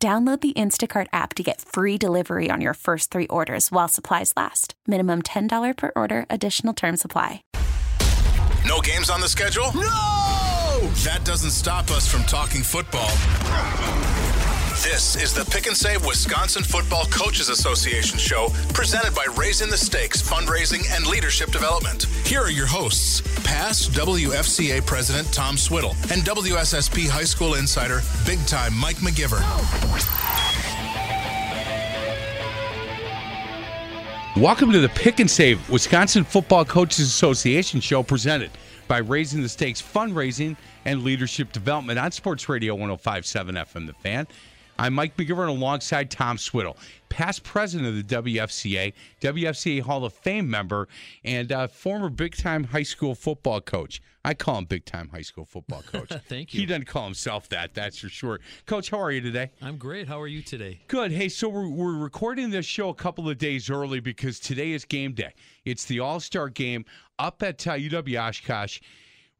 Download the Instacart app to get free delivery on your first three orders while supplies last. Minimum $10 per order, additional term supply. No games on the schedule? No! That doesn't stop us from talking football. This is the Pick and Save Wisconsin Football Coaches Association show presented by Raising the Stakes Fundraising and Leadership Development. Here are your hosts, past WFCA President Tom Swiddle and WSSP High School Insider, big time Mike McGivern. Welcome to the Pick and Save Wisconsin Football Coaches Association show presented by Raising the Stakes Fundraising and Leadership Development on Sports Radio 1057 FM The Fan. I'm Mike McGivern alongside Tom Swiddle, past president of the WFCA, WFCA Hall of Fame member, and uh, former big time high school football coach. I call him big time high school football coach. Thank you. He doesn't call himself that, that's for sure. Coach, how are you today? I'm great. How are you today? Good. Hey, so we're, we're recording this show a couple of days early because today is game day. It's the All Star game up at uh, UW Oshkosh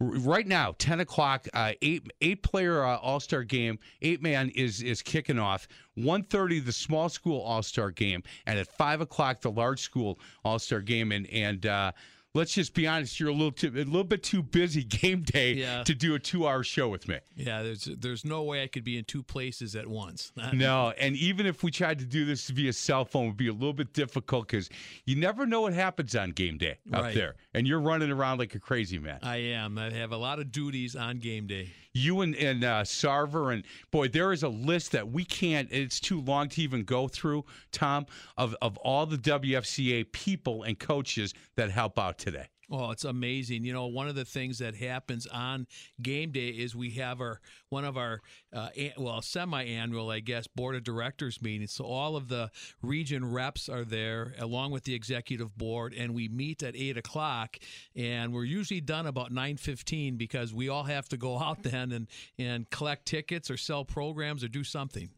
right now 10 o'clock uh, eight eight player uh, all-star game eight man is is kicking off. 1.30 the small school all-star game and at 5 o'clock the large school all-star game. And and uh, let's just be honest you're a little too, a little bit too busy game day Yeah. to do a two-hour show with me Yeah, there's there's no way I could be in two places at once. no and even if we tried to do this via cell phone it would be a little bit difficult because you never know what happens on game day up Right. there and you're running around like a crazy man I am. I have a lot of duties on game day. You and, and uh, Sarver and boy, there is a list that we can't. It's too long to even go through, Tom, of of all the WFCA people and coaches that help out today. Oh, it's amazing. You know, one of the things that happens on game day is we have our one of our uh, well semi-annual, I guess, board of directors meetings. So all of the region reps are there along with the executive board, and we meet at eight o'clock, and we're usually done about nine fifteen because we all have to go out then and and collect tickets or sell programs or do something.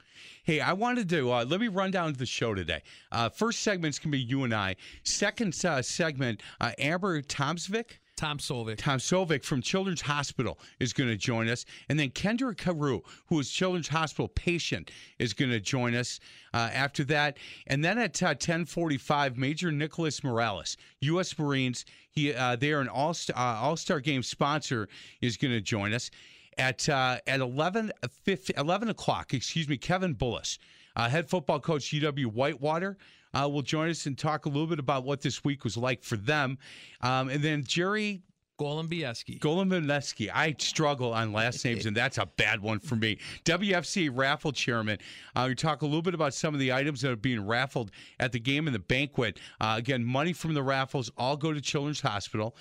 Hey, I wanted to uh, let me run down the show today. Uh, first segment's gonna be you and I. Second uh, segment, uh, Amber Tomsvik. Tom Solvik. Tom Sovic from Children's Hospital is going to join us. And then Kendra Carew, who is Children's Hospital patient, is going to join us uh, after that. And then at uh, 1045, Major Nicholas Morales, U.S. Marines, he uh, they are an all uh, all star game sponsor, is going to join us. At uh, at 11, 50, 11 o'clock, excuse me, Kevin Bullis, uh, head football coach UW Whitewater, uh, will join us and talk a little bit about what this week was like for them. Um, and then Jerry Golembieski. Golomineski. I struggle on last names, and that's a bad one for me. WFC raffle chairman. Uh, we talk a little bit about some of the items that are being raffled at the game and the banquet. Uh, again, money from the raffles all go to Children's Hospital.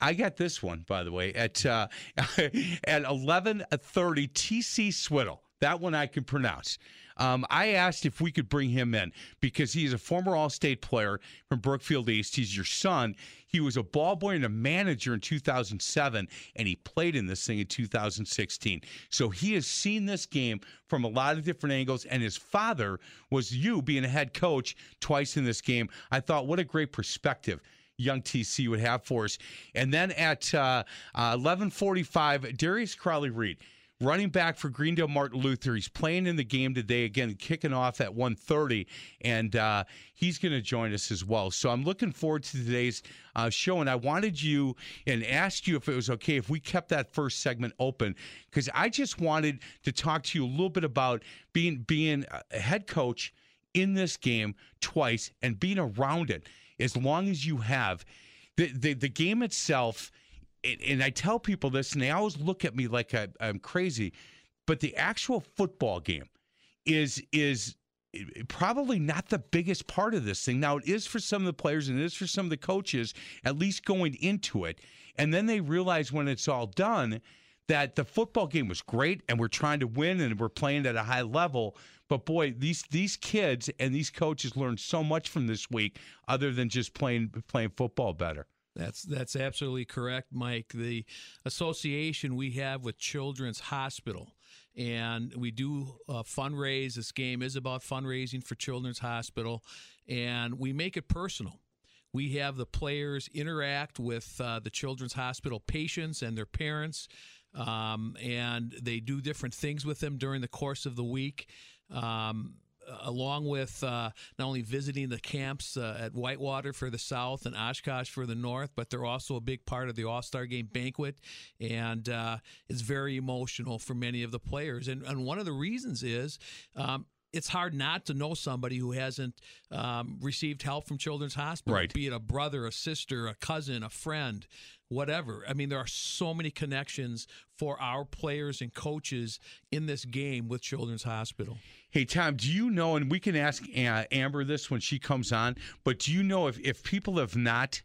I got this one, by the way, at uh, at eleven thirty. TC Swiddle. That one I can pronounce. Um, I asked if we could bring him in because he is a former All-State player from Brookfield East. He's your son. He was a ball boy and a manager in 2007, and he played in this thing in 2016. So he has seen this game from a lot of different angles, and his father was you being a head coach twice in this game. I thought, what a great perspective young TC would have for us. And then at uh, uh, 11:45, Darius Crowley Reed, running back for Greendale Martin Luther. He's playing in the game today again, kicking off at 1:30, and uh, he's going to join us as well. So I'm looking forward to today's uh, show. And I wanted you and asked you if it was okay if we kept that first segment open because I just wanted to talk to you a little bit about being being a head coach in this game twice and being around it as long as you have the the, the game itself and, I tell people this and they always look at me like I, I'm crazy but the actual football game is is eh, eh, probably not the biggest part of this thing. Now it is for some of the players and it is for some of the coaches at least going into it and then they realize when it's all done that the football game was great and we're trying to win and we're playing at a high level. But boy, these these kids and these coaches learned so much from this week, other than just playing playing football better. That's that's absolutely correct, Mike. The association we have with Children's Hospital, and we do uh, fundraise. This game is about fundraising for Children's Hospital, and we make it personal. We have the players interact with uh, the Children's Hospital patients and their parents, um, and they do different things with them during the course of the week. Um, along with uh, not only visiting the camps uh, at Whitewater for the South and Oshkosh for the North, but they're also a big part of the All Star Game banquet, and uh, it's very emotional for many of the players. And, and one of the reasons is. Um, it's hard not to know somebody who hasn't um, received help from Children's Hospital, Right. be it a brother, a sister, a cousin, a friend, whatever. I mean, there are so many connections for our players and coaches in this game with Children's Hospital. Hey Tom, do you know? And we can ask uh, Amber this when she comes on. But do you know if if people have not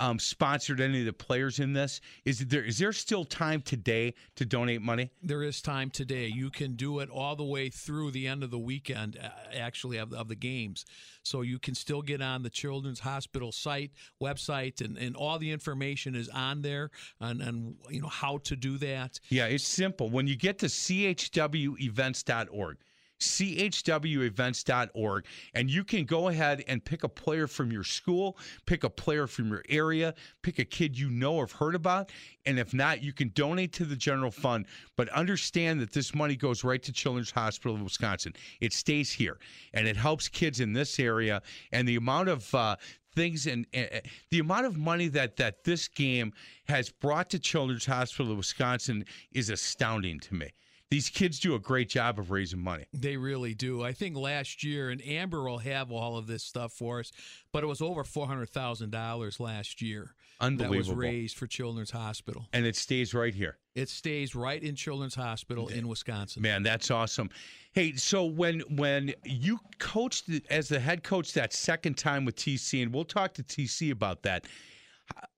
um, sponsored any of the players in this, is there is there still time today to donate money? There is time today. You can do it all the way through the end of the weekend, uh, actually, of, of the games. So you can still get on the Children's Hospital site, website, and, and all the information is on there on, on you know how to do that. Yeah, it's simple. When you get to chwevents.org, chwevents.org, and you can go ahead and pick a player from your school, pick a player from your area, pick a kid you know or have heard about, and if not, you can donate to the general fund. But understand that this money goes right to Children's Hospital of Wisconsin. It stays here, and it helps kids in this area. And the amount of uh, things and uh, the amount of money that that this game has brought to Children's Hospital of Wisconsin is astounding to me. These kids do a great job of raising money. They really do. I think last year, and Amber will have all of this stuff for us, but it was over four hundred thousand dollars last year that was raised for Children's Hospital. And it stays right here. It stays right in Children's Hospital in Wisconsin. Man, that's awesome. Hey, so when when you coached as the head coach that second time with TC, and we'll talk to TC about that.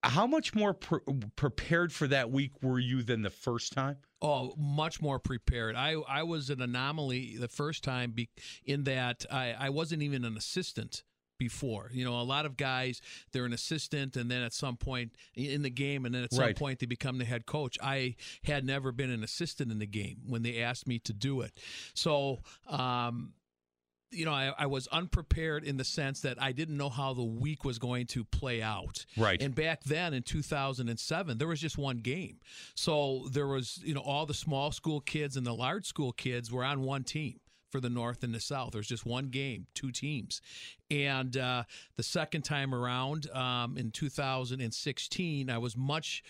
How much more pre- prepared for that week were you than the first time? Oh, much more prepared. I I was an anomaly the first time be, in that I, I wasn't even an assistant before. You know, a lot of guys they're an assistant and then at some point in the game and then at some Right. point they become the head coach. I had never been an assistant in the game when they asked me to do it. So, um you know, I, I was unprepared in the sense that I didn't know how the week was going to play out. Right. And back then in 2007, there was just one game. So there was, you know, all the small school kids and the large school kids were on one team for the North and the South. There was just one game, two teams. And uh, the second time around um, in 2016, I was much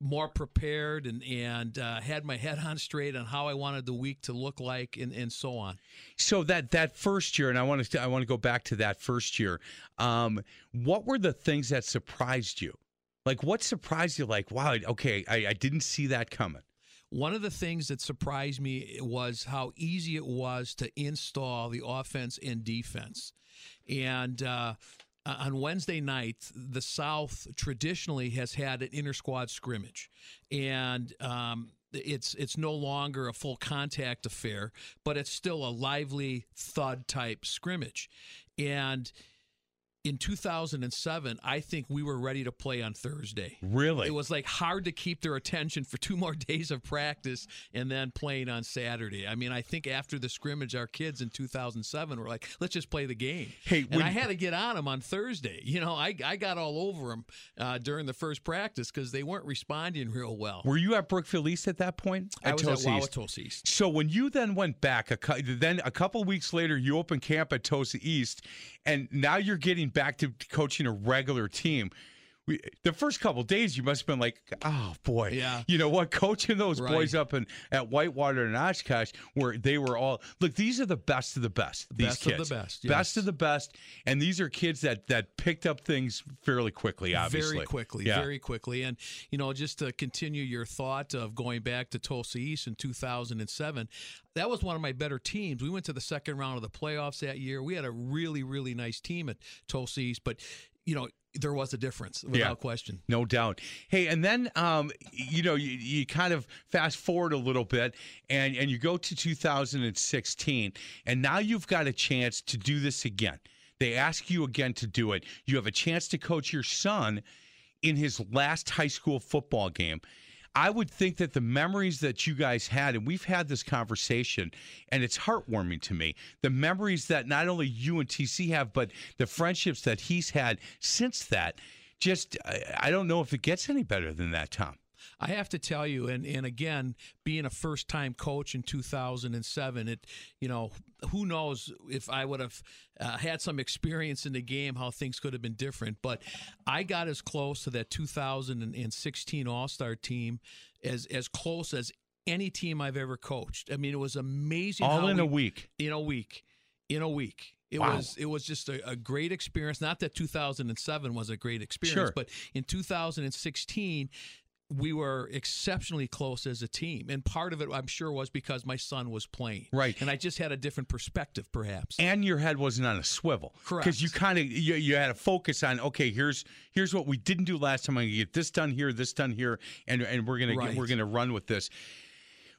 more prepared and and uh, had my head on straight on how I wanted the week to look like and, and so on. So that that first year, and I want to I want to go back to that first year. Um, what were the things that surprised you? Like what surprised you? Like wow, okay, I, I didn't see that coming. One of the things that surprised me was how easy it was to install the offense and defense. And uh, on Wednesday night, the South traditionally has had an inter squad scrimmage, and um, it's it's no longer a full contact affair, but it's still a lively thud type scrimmage. And in 2007, I think we were ready to play on Thursday. Really? It was like hard to keep their attention for two more days of practice and then playing on Saturday. I mean, I think after the scrimmage, our kids in 2007 were like, let's just play the game. Hey, and I had to get on them on Thursday. You know, I, I got all over them uh, during the first practice because they weren't responding real well. Were you at Brookfield East at that point? I was Tosa at? Wauwatosa East. So when you then went back, a, then a couple weeks later, you opened camp at Tosa East, and now you're getting back to coaching a regular team. We, the first couple days, you must have been like, "Oh boy, Yeah. You know what? Coaching those Right. boys up in at Whitewater and Oshkosh, where they were all look. These are the best of the best. These Best of the kids, best, best of the best, and these are kids that that picked up things fairly quickly. Obviously, Very quickly, Yeah. very quickly. And, you know, just to continue your thought of going back to Tosa East in 2007, that was one of my better teams. We went to the second round of the playoffs that year. We had a really, really nice team at Tosa East, but you know, there was a difference without Yeah. question. No doubt. Hey, and then um, you know you, you kind of fast forward a little bit, and and you go to 2016, and now you've got a chance to do this again. They ask you again to do it. You have a chance to coach your son in his last high school football game. I would think that the memories that you guys had, and we've had this conversation, and it's heartwarming to me. The memories that not only you and TC have, but the friendships that he's had since that. Just, I don't know if it gets any better than that, Tom. I have to tell you, and, and again, being a first time coach in 2007, it you know who knows if I would have uh, had some experience in the game, how things could have been different. But I got as close to that 2016 All Star team as as close as any team I've ever coached. I mean, it was amazing. All in a week. in a week in a week it Wow. was it was just a, a great experience not that 2007 was a great experience Sure. but in 2016 we were exceptionally close as a team. And part of it i'm sure was because my son was playing. Right. and i just had a different perspective perhaps. And your head wasn't on a swivel. Correct. because you kind of you, you had a focus on okay here's here's what we didn't do last time. I'm gonna get this done here this done here and and we're gonna Right. we're gonna run with this.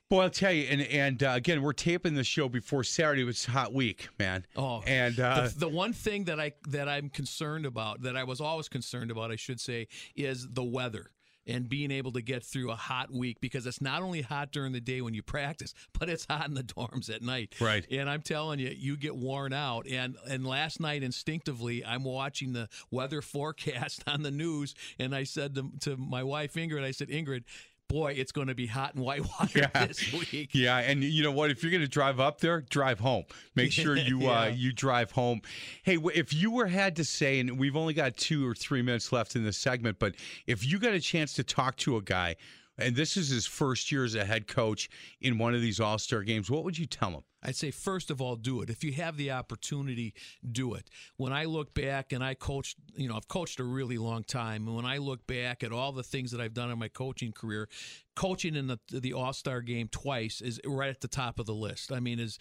Boy i'll tell you and and uh, again we're taping the show before saturday. It was a hot week man. Oh, and uh, the, the one thing that I that I'm concerned about, that I was always concerned about, I should say, is the weather and being able to get through a hot week because it's not only hot during the day when you practice, but it's hot in the dorms at night. Right. And I'm telling you, you get worn out. And and last night, instinctively, I'm watching the weather forecast on the news, and I said to, to my wife Ingrid, I said, Ingrid. Boy, it's going to be hot in Whitewater Yeah. this week. Yeah, and you know what? If you're going to drive up there, drive home. Make sure you uh, you drive home. Hey, if you were had to say, and we've only got two or three minutes left in this segment, but if you got a chance to talk to a guy, and this is his first year as a head coach in one of these All Star games, what would you tell him? I'd say first of all, do it. If you have the opportunity, do it. When I look back and I coached, you know, I've coached a really long time, and when I look back at all the things that I've done in my coaching career, coaching in the the All Star game twice is right at the top of the list. I mean, is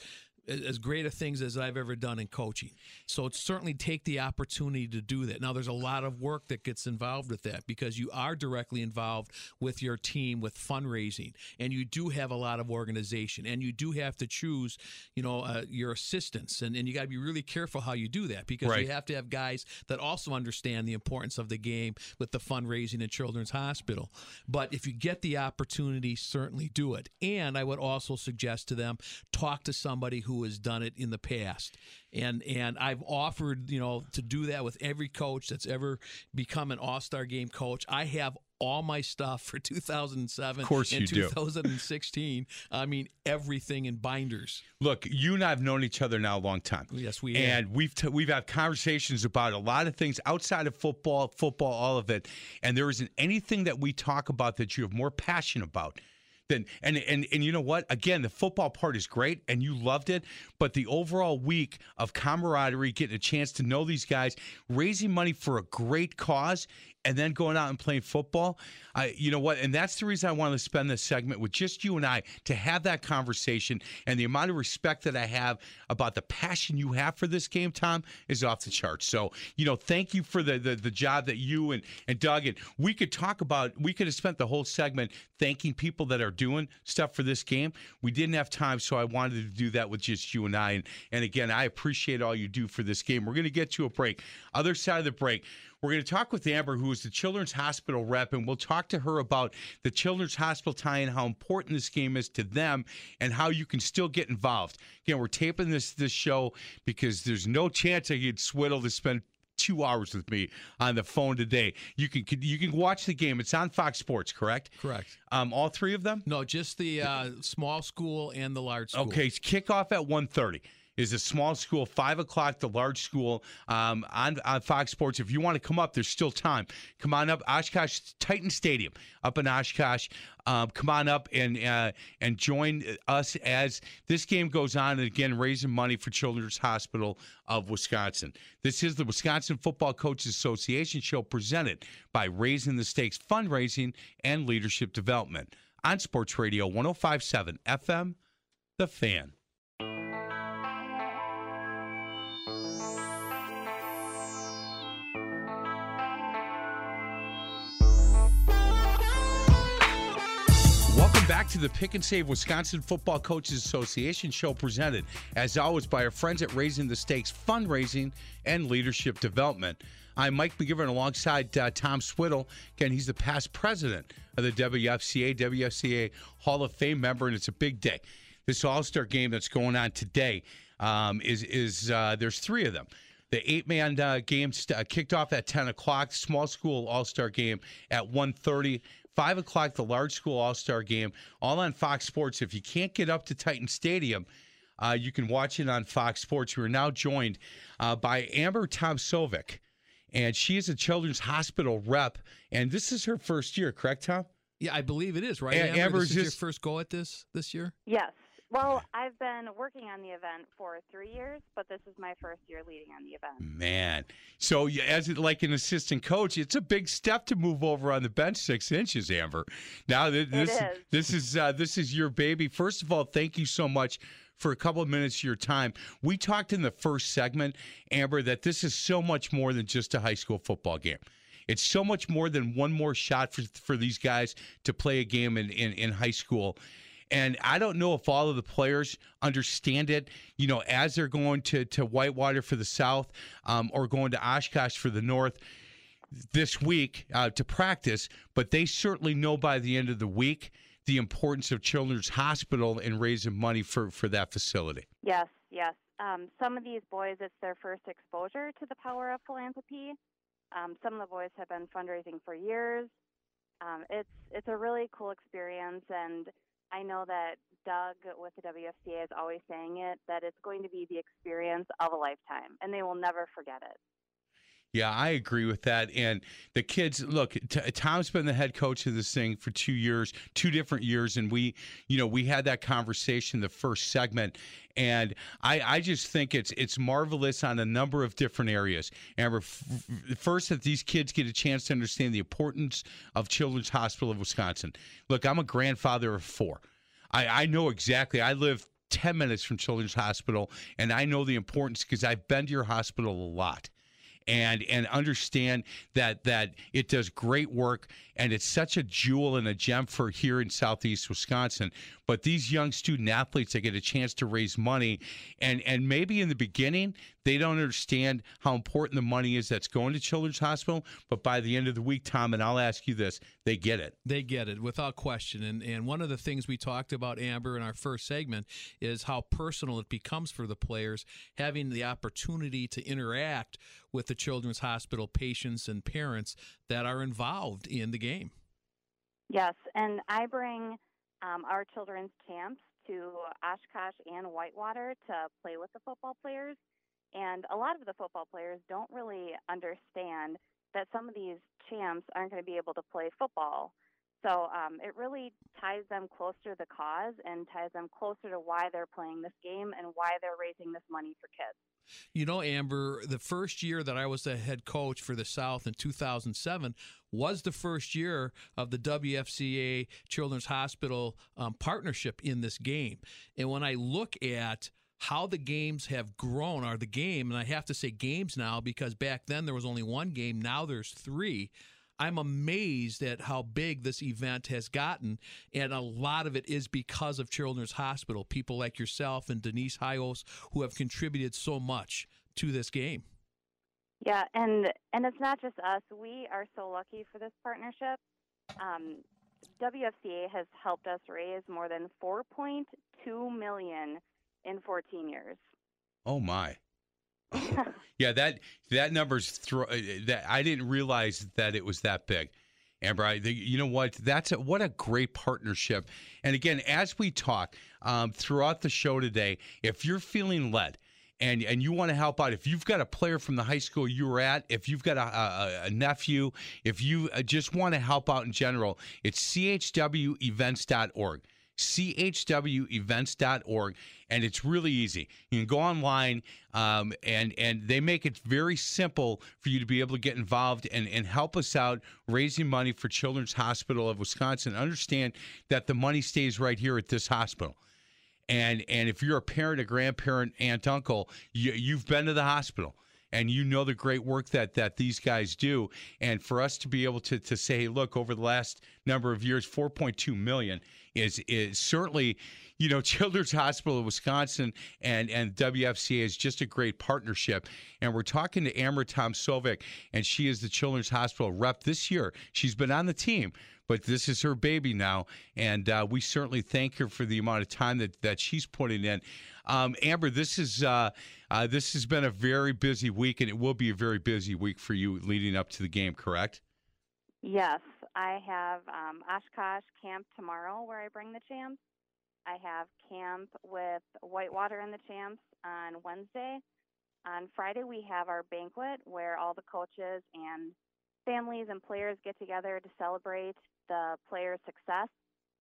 as great of things as I've ever done in coaching. So it's certainly take the opportunity to do that. Now there's a lot of work that gets involved with that because you are directly involved with your team with fundraising and you do have a lot of organization and you do have to choose, you know, uh, your assistants and, and you got to be really careful how you do that because Right. you have to have guys that also understand the importance of the game with the fundraising at Children's Hospital. But if you get the opportunity, certainly do it. And I would also suggest to them talk to somebody who has done it in the past. And and I've offered, you know, to do that with every coach that's ever become an All-Star game coach. I have all my stuff for 2007 Of course and you do. 2016. I mean everything in binders. Look, you and I have known each other now a long time. Yes, we have. and we've t- we've had conversations about a lot of things outside of football, football, all of it. And there isn't anything that we talk about that you have more passion about than and and and you know what? Again, the football part is great, and you loved it. But the overall week of camaraderie, getting a chance to know these guys, raising money for a great cause, and then going out and playing football. I, you know what? And that's the reason I wanted to spend this segment with just you and I to have that conversation. And the amount of respect that I have about the passion you have for this game, Tom, is off the charts. So, you know, thank you for the the, the job that you and, and Doug and we could talk about. We could have spent the whole segment thanking people that are doing stuff for this game. We didn't have time, so I wanted to do that with just you and I. And, and again, I appreciate all you do for this game. We're going to get to a break. Other side of the break. We're going to talk with Amber, who is the Children's Hospital rep, and we'll talk to her about the Children's Hospital tie and how important this game is to them and how you can still get involved. Again, we're taping this this show because there's no chance I get Swiddle to spend two hours with me on the phone today. You can you can watch the game. It's on Fox Sports, correct? Correct. Um, all three of them. No, just the uh, small school and the large school. Okay, it's kickoff at 1.30 is a small school, 5 o'clock, the large school um, on, on Fox Sports. If you want to come up, there's still time. Come on up, Oshkosh Titan Stadium up in Oshkosh. Um, come on up and uh, and join us as this game goes on. And again, raising money for Children's Hospital of Wisconsin. This is the Wisconsin Football Coaches Association show presented by Raising the Stakes Fundraising and Leadership Development on Sports Radio 1057 FM, The Fan. Back to the Pick and Save Wisconsin Football Coaches Association show presented, as always, by our friends at Raising the Stakes Fundraising and Leadership Development. I'm Mike McGivern alongside uh, Tom Swiddle. Again, he's the past president of the WFCA, WFCA Hall of Fame member, and it's a big day. This All Star game that's going on today um, is is uh, there's three of them. The eight man uh, game uh, kicked off at 10 o'clock. Small school All Star game at 1:30. Five o'clock, the large school All Star game, all on Fox Sports. If you can't get up to Titan Stadium, uh, you can watch it on Fox Sports. We are now joined uh, by Amber Tomsovic, and she is a Children's Hospital rep, and this is her first year, correct, Tom? Yeah, I believe it is, right? A- Amber, Amber, is is this- your first go at this this year. Yes. Well, I've been working on the event for three years, but this is my first year leading on the event. Man, so you- as it, like an assistant coach, it's a big step to move over on the bench six inches, Amber. Now th- this is. this is uh, this is your baby. First of all, thank you so much for a couple of minutes of your time. We talked in the first segment, Amber, that this is so much more than just a high school football game. It's so much more than one more shot for for these guys to play a game in, in, in high school. And I don't know if all of the players understand it, you know, as they're going to, to Whitewater for the South um, or going to Oshkosh for the North this week uh, to practice, but they certainly know by the end of the week the importance of Children's Hospital and raising money for, for that facility. Yes, yes. Um, some of these boys, it's their first exposure to the power of philanthropy. Um, some of the boys have been fundraising for years. Um, it's it's a really cool experience, and I know that Doug with the WFCA is always saying it that it's going to be the experience of a lifetime, and they will never forget it. Yeah, I agree with that. And the kids, look, t- Tom's been the head coach of this thing for two years, two different years, and we, you know, we had that conversation the first segment, and I, I just think it's it's marvelous on a number of different areas. And first that these kids get a chance to understand the importance of Children's Hospital of Wisconsin. Look, I'm a grandfather of four. I, I know exactly. I live 10 minutes from Children's Hospital, and I know the importance because I've been to your hospital a lot and and understand that that it does great work and it's such a jewel and a gem for here in southeast Wisconsin. But these young student athletes they get a chance to raise money and and maybe in the beginning they don't understand how important the money is that's going to Children's Hospital, but by the end of the week, Tom, and I'll ask you this, they get it. They get it without question. And and one of the things we talked about, Amber, in our first segment is how personal it becomes for the players having the opportunity to interact with the Children's Hospital patients and parents that are involved in the game. Yes, and I bring um, our children's champs to Oshkosh and Whitewater to play with the football players. And a lot of the football players don't really understand that some of these champs aren't going to be able to play football. So um, it really ties them closer to the cause and ties them closer to why they're playing this game and why they're raising this money for kids. You know, Amber, the first year that I was the head coach for the South in 2007 was the first year of the WFCA Children's Hospital um, partnership in this game. And when I look at how the games have grown, are the game, and I have to say games now because back then there was only one game, now there's three. I'm amazed at how big this event has gotten, and a lot of it is because of Children's Hospital. People like yourself and Denise Hyos who have contributed so much to this game. Yeah, and and it's not just us. We are so lucky for this partnership. Um, WFCA has helped us raise more than 4.2 million in 14 years. Oh my. yeah, that that number's thro- uh, that I didn't realize that it was that big. Amber, I, the, you know what? That's a, what a great partnership. And again, as we talk um, throughout the show today, if you're feeling led and and you want to help out, if you've got a player from the high school you were at, if you've got a, a, a nephew, if you uh, just want to help out in general, it's chwevents.org chwevents.org and it's really easy. You can go online um, and and they make it very simple for you to be able to get involved and, and help us out raising money for children's hospital of wisconsin. Understand that the money stays right here at this hospital. And and if you're a parent a grandparent aunt uncle you, you've been to the hospital and you know the great work that that these guys do. And for us to be able to to say, hey, look, over the last number of years, 4.2 million is is certainly, you know, Children's Hospital of Wisconsin and and WFCA is just a great partnership. And we're talking to Amber Tomsovic, and she is the Children's Hospital rep this year. She's been on the team but this is her baby now, and uh, we certainly thank her for the amount of time that, that she's putting in. Um, Amber, this is uh, uh, this has been a very busy week, and it will be a very busy week for you leading up to the game. Correct? Yes, I have um, Oshkosh camp tomorrow where I bring the champs. I have camp with Whitewater and the champs on Wednesday. On Friday, we have our banquet where all the coaches and families and players get together to celebrate the player's success.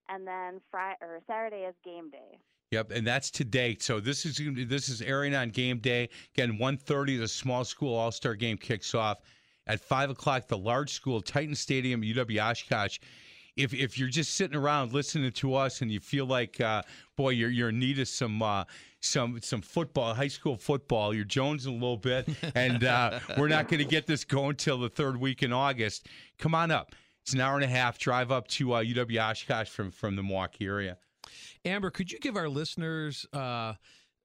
And then Friday or Saturday is game day. Yep, and that's today. So this is this is airing on game day. Again, 1.30, the small school all star game kicks off at five o'clock. The large school Titan Stadium, UW Oshkosh. If if you're just sitting around listening to us and you feel like, uh, boy, you're you're in need of some uh, some some football, high school football, you're jonesing a little bit, and uh, we're not going to get this going till the third week in August. Come on up. It's an hour and a half drive up to UW uh, Oshkosh from from the Milwaukee area. Amber, could you give our listeners uh,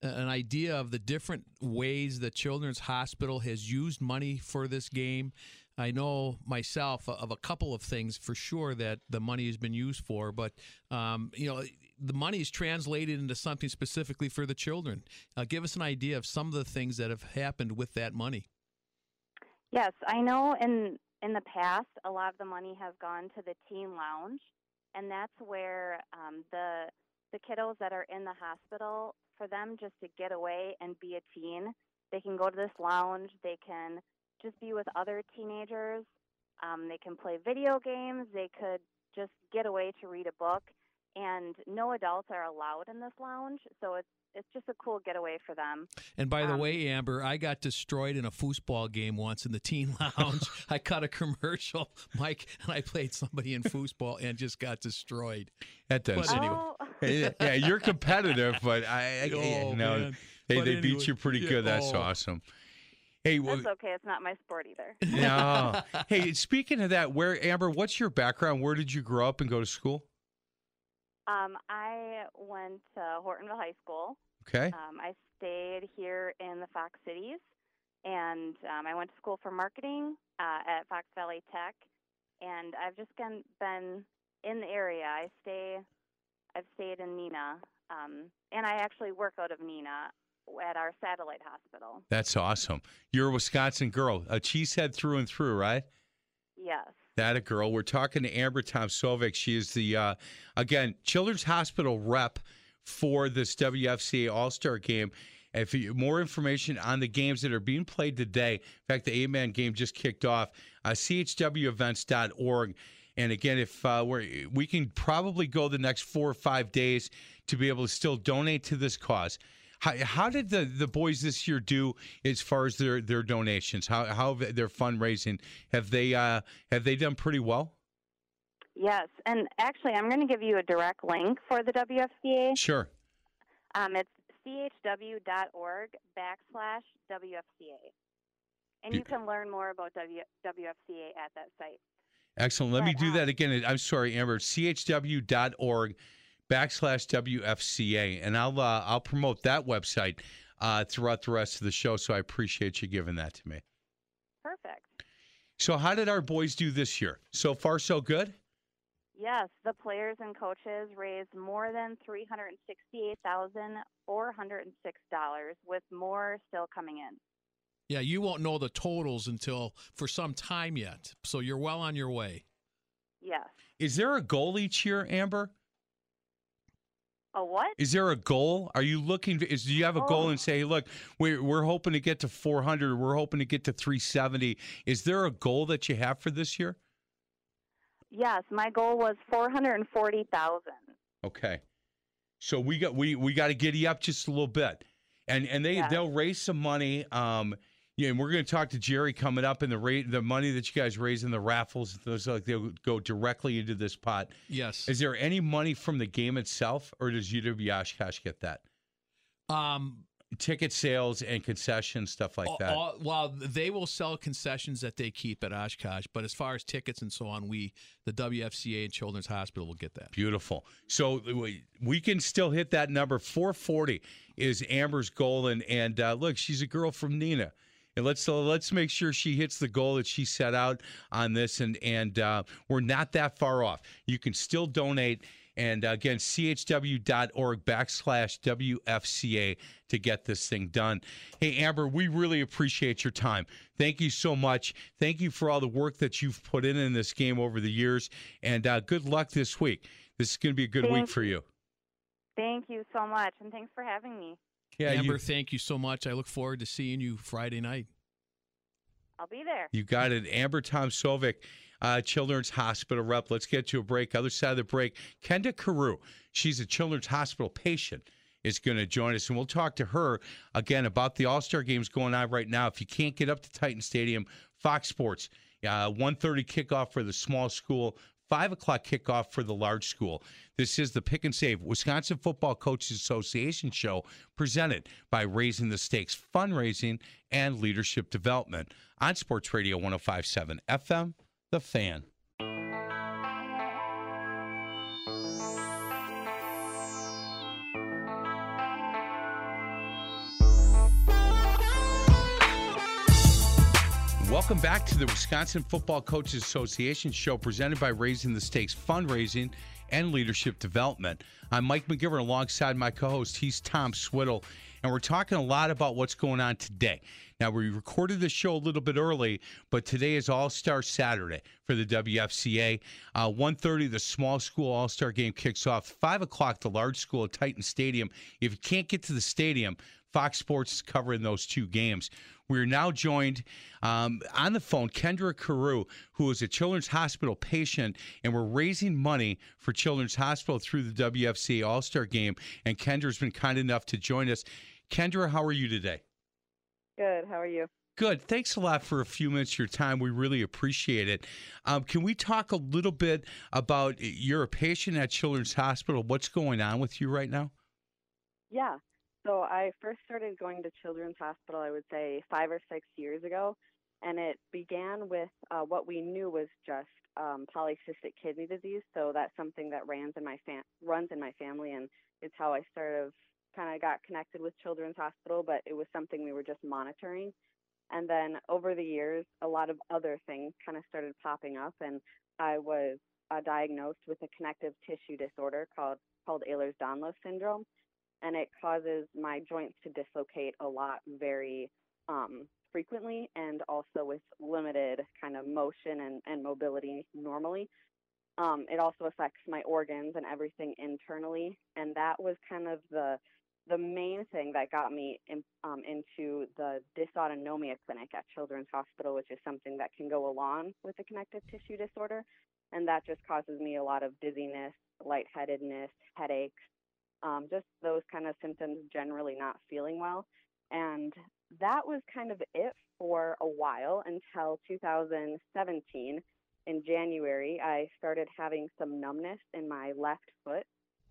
an idea of the different ways the Children's Hospital has used money for this game? I know myself of a couple of things for sure that the money has been used for, but um, you know the money is translated into something specifically for the children. Uh, give us an idea of some of the things that have happened with that money. Yes, I know. In in the past, a lot of the money has gone to the teen lounge, and that's where um, the the kiddos that are in the hospital, for them just to get away and be a teen, they can go to this lounge. They can just be with other teenagers. Um, they can play video games. They could just get away to read a book. And no adults are allowed in this lounge, so it's it's just a cool getaway for them. And by the um, way, Amber, I got destroyed in a foosball game once in the teen lounge. I cut a commercial, Mike, and I played somebody in foosball and just got destroyed. That does. But anyway. Oh. Yeah, you're competitive, but I, I oh, you know, man. they, But they anyway, beat you pretty yeah, good. That's oh. awesome. Hey, well, That's okay. It's not my sport either. no. hey, speaking of that, where Amber, what's your background? Where did you grow up and go to school? Um, I went to Hortonville High School. Okay. Um, I stayed here in the Fox Cities, and um, I went to school for marketing uh, at Fox Valley Tech. And I've just been, been in the area. I stay. I've stayed in Neenah, um, and I actually work out of Neenah at our satellite hospital. That's awesome. You're a Wisconsin girl, a cheesehead through and through, right? Yes. That a girl. We're talking to Amber Tomsovic. She is the uh, again Children's Hospital rep for this WFCA All Star Game. If you more information on the games that are being played today, in fact, the eight man game just kicked off. Uh, CHWEvents.org. And again, if uh, we're, we can probably go the next four or five days to be able to still donate to this cause. How, how did the, the boys this year do as far as their, their donations? How how their fundraising have they uh, have they done pretty well? Yes, and actually, I'm going to give you a direct link for the WFCA. Sure. Um, it's chw.org backslash WFCA. And you can learn more about w- WFCA at that site. Excellent. Let me do um, that again. I'm sorry, Amber. chw.org backslash WFCA. And I'll uh, I'll promote that website uh, throughout the rest of the show. So I appreciate you giving that to me. Perfect. So how did our boys do this year? So far, so good? Yes, the players and coaches raised more than $368,406, with more still coming in. Yeah, you won't know the totals until for some time yet. So you're well on your way. Yes. Is there a goal each year, Amber? A what? Is there a goal? Are you looking? Is do you have a goal Oh. and say, look, we're we're hoping to get to 400. We're hoping to get to 370. Is there a goal that you have for this year? Yes, my goal was 440,000. Okay, so we got we we got to giddy up just a little bit, and and they Yes. they'll raise some money. Um, yeah, and we're going to talk to Jerry coming up, and the rate the money that you guys raise in the raffles, those like they'll go directly into this pot. Yes. Is there any money from the game itself, or does UW Oshkosh get that? Um, ticket sales and concessions stuff like All- that. all- well, they will sell concessions that they keep at Oshkosh, but as far as tickets and so on, we, the WFCA and Children's Hospital, will get that. Beautiful. So we, we can still hit that number. 440 is Amber's goal, and and uh, look, she's a girl from Neenah. And let's uh, let's make sure she hits the goal that she set out on this, and and uh, we're not that far off. You can still donate, and again, chw.org backslash WFCA to get this thing done. Hey, Amber, we really appreciate your time. Thank you so much. Thank you for all the work that you've put in in this game over the years, and uh, good luck this week. This is going to be a good week for you. Thank you so much, and thanks for having me. Yeah, Amber, you, thank you so much. I look forward to seeing you Friday night. I'll be there. you got it. Amber Tomsovic, uh, Children's Hospital rep. Let's get to a break. Other side of the break, Kenda Carew. She's a Children's Hospital patient. Is going to join us, and we'll talk to her again about the All Star games going on right now. If you can't get up to Titan Stadium, Fox Sports, uh, 1.30 kickoff for the small school, 5 o'clock kickoff for the large school. This is the Pick and Save Wisconsin Football Coaches Association show presented by Raising the Stakes Fundraising and Leadership Development on Sports Radio 1057 FM, The Fan. Welcome back to the Wisconsin Football Coaches Association show presented by Raising the Stakes Fundraising and Leadership Development. I'm Mike McGivern alongside my co host. He's Tom Swiddle, and we're talking a lot about what's going on today. Now, we recorded the show a little bit early, but today is All Star Saturday for the WFCA. Uh, 1.30, the small school All Star game kicks off. 5 o'clock, the large school at Titan Stadium. If you can't get to the stadium, Fox Sports is covering those two games. We're now joined um, on the phone, Kendra Carew, who is a Children's Hospital patient, and we're raising money for Children's Hospital through the WFC All Star Game. And Kendra's been kind enough to join us. Kendra, how are you today? Good. How are you? Good. Thanks a lot for a few minutes of your time. We really appreciate it. Um, can we talk a little bit about you're a patient at Children's Hospital? What's going on with you right now? Yeah. So I first started going to Children's Hospital, I would say five or six years ago, and it began with uh, what we knew was just um, polycystic kidney disease. So that's something that runs in my fam- runs in my family, and it's how I sort of kind of got connected with Children's Hospital. But it was something we were just monitoring, and then over the years, a lot of other things kind of started popping up, and I was uh, diagnosed with a connective tissue disorder called called Ehlers-Danlos syndrome and it causes my joints to dislocate a lot very um, frequently and also with limited kind of motion and, and mobility normally. Um, it also affects my organs and everything internally, and that was kind of the the main thing that got me in, um, into the dysautonomia clinic at Children's Hospital, which is something that can go along with a connective tissue disorder, and that just causes me a lot of dizziness, lightheadedness, headaches, um, just those kind of symptoms generally not feeling well. And that was kind of it for a while until 2017. In January, I started having some numbness in my left foot,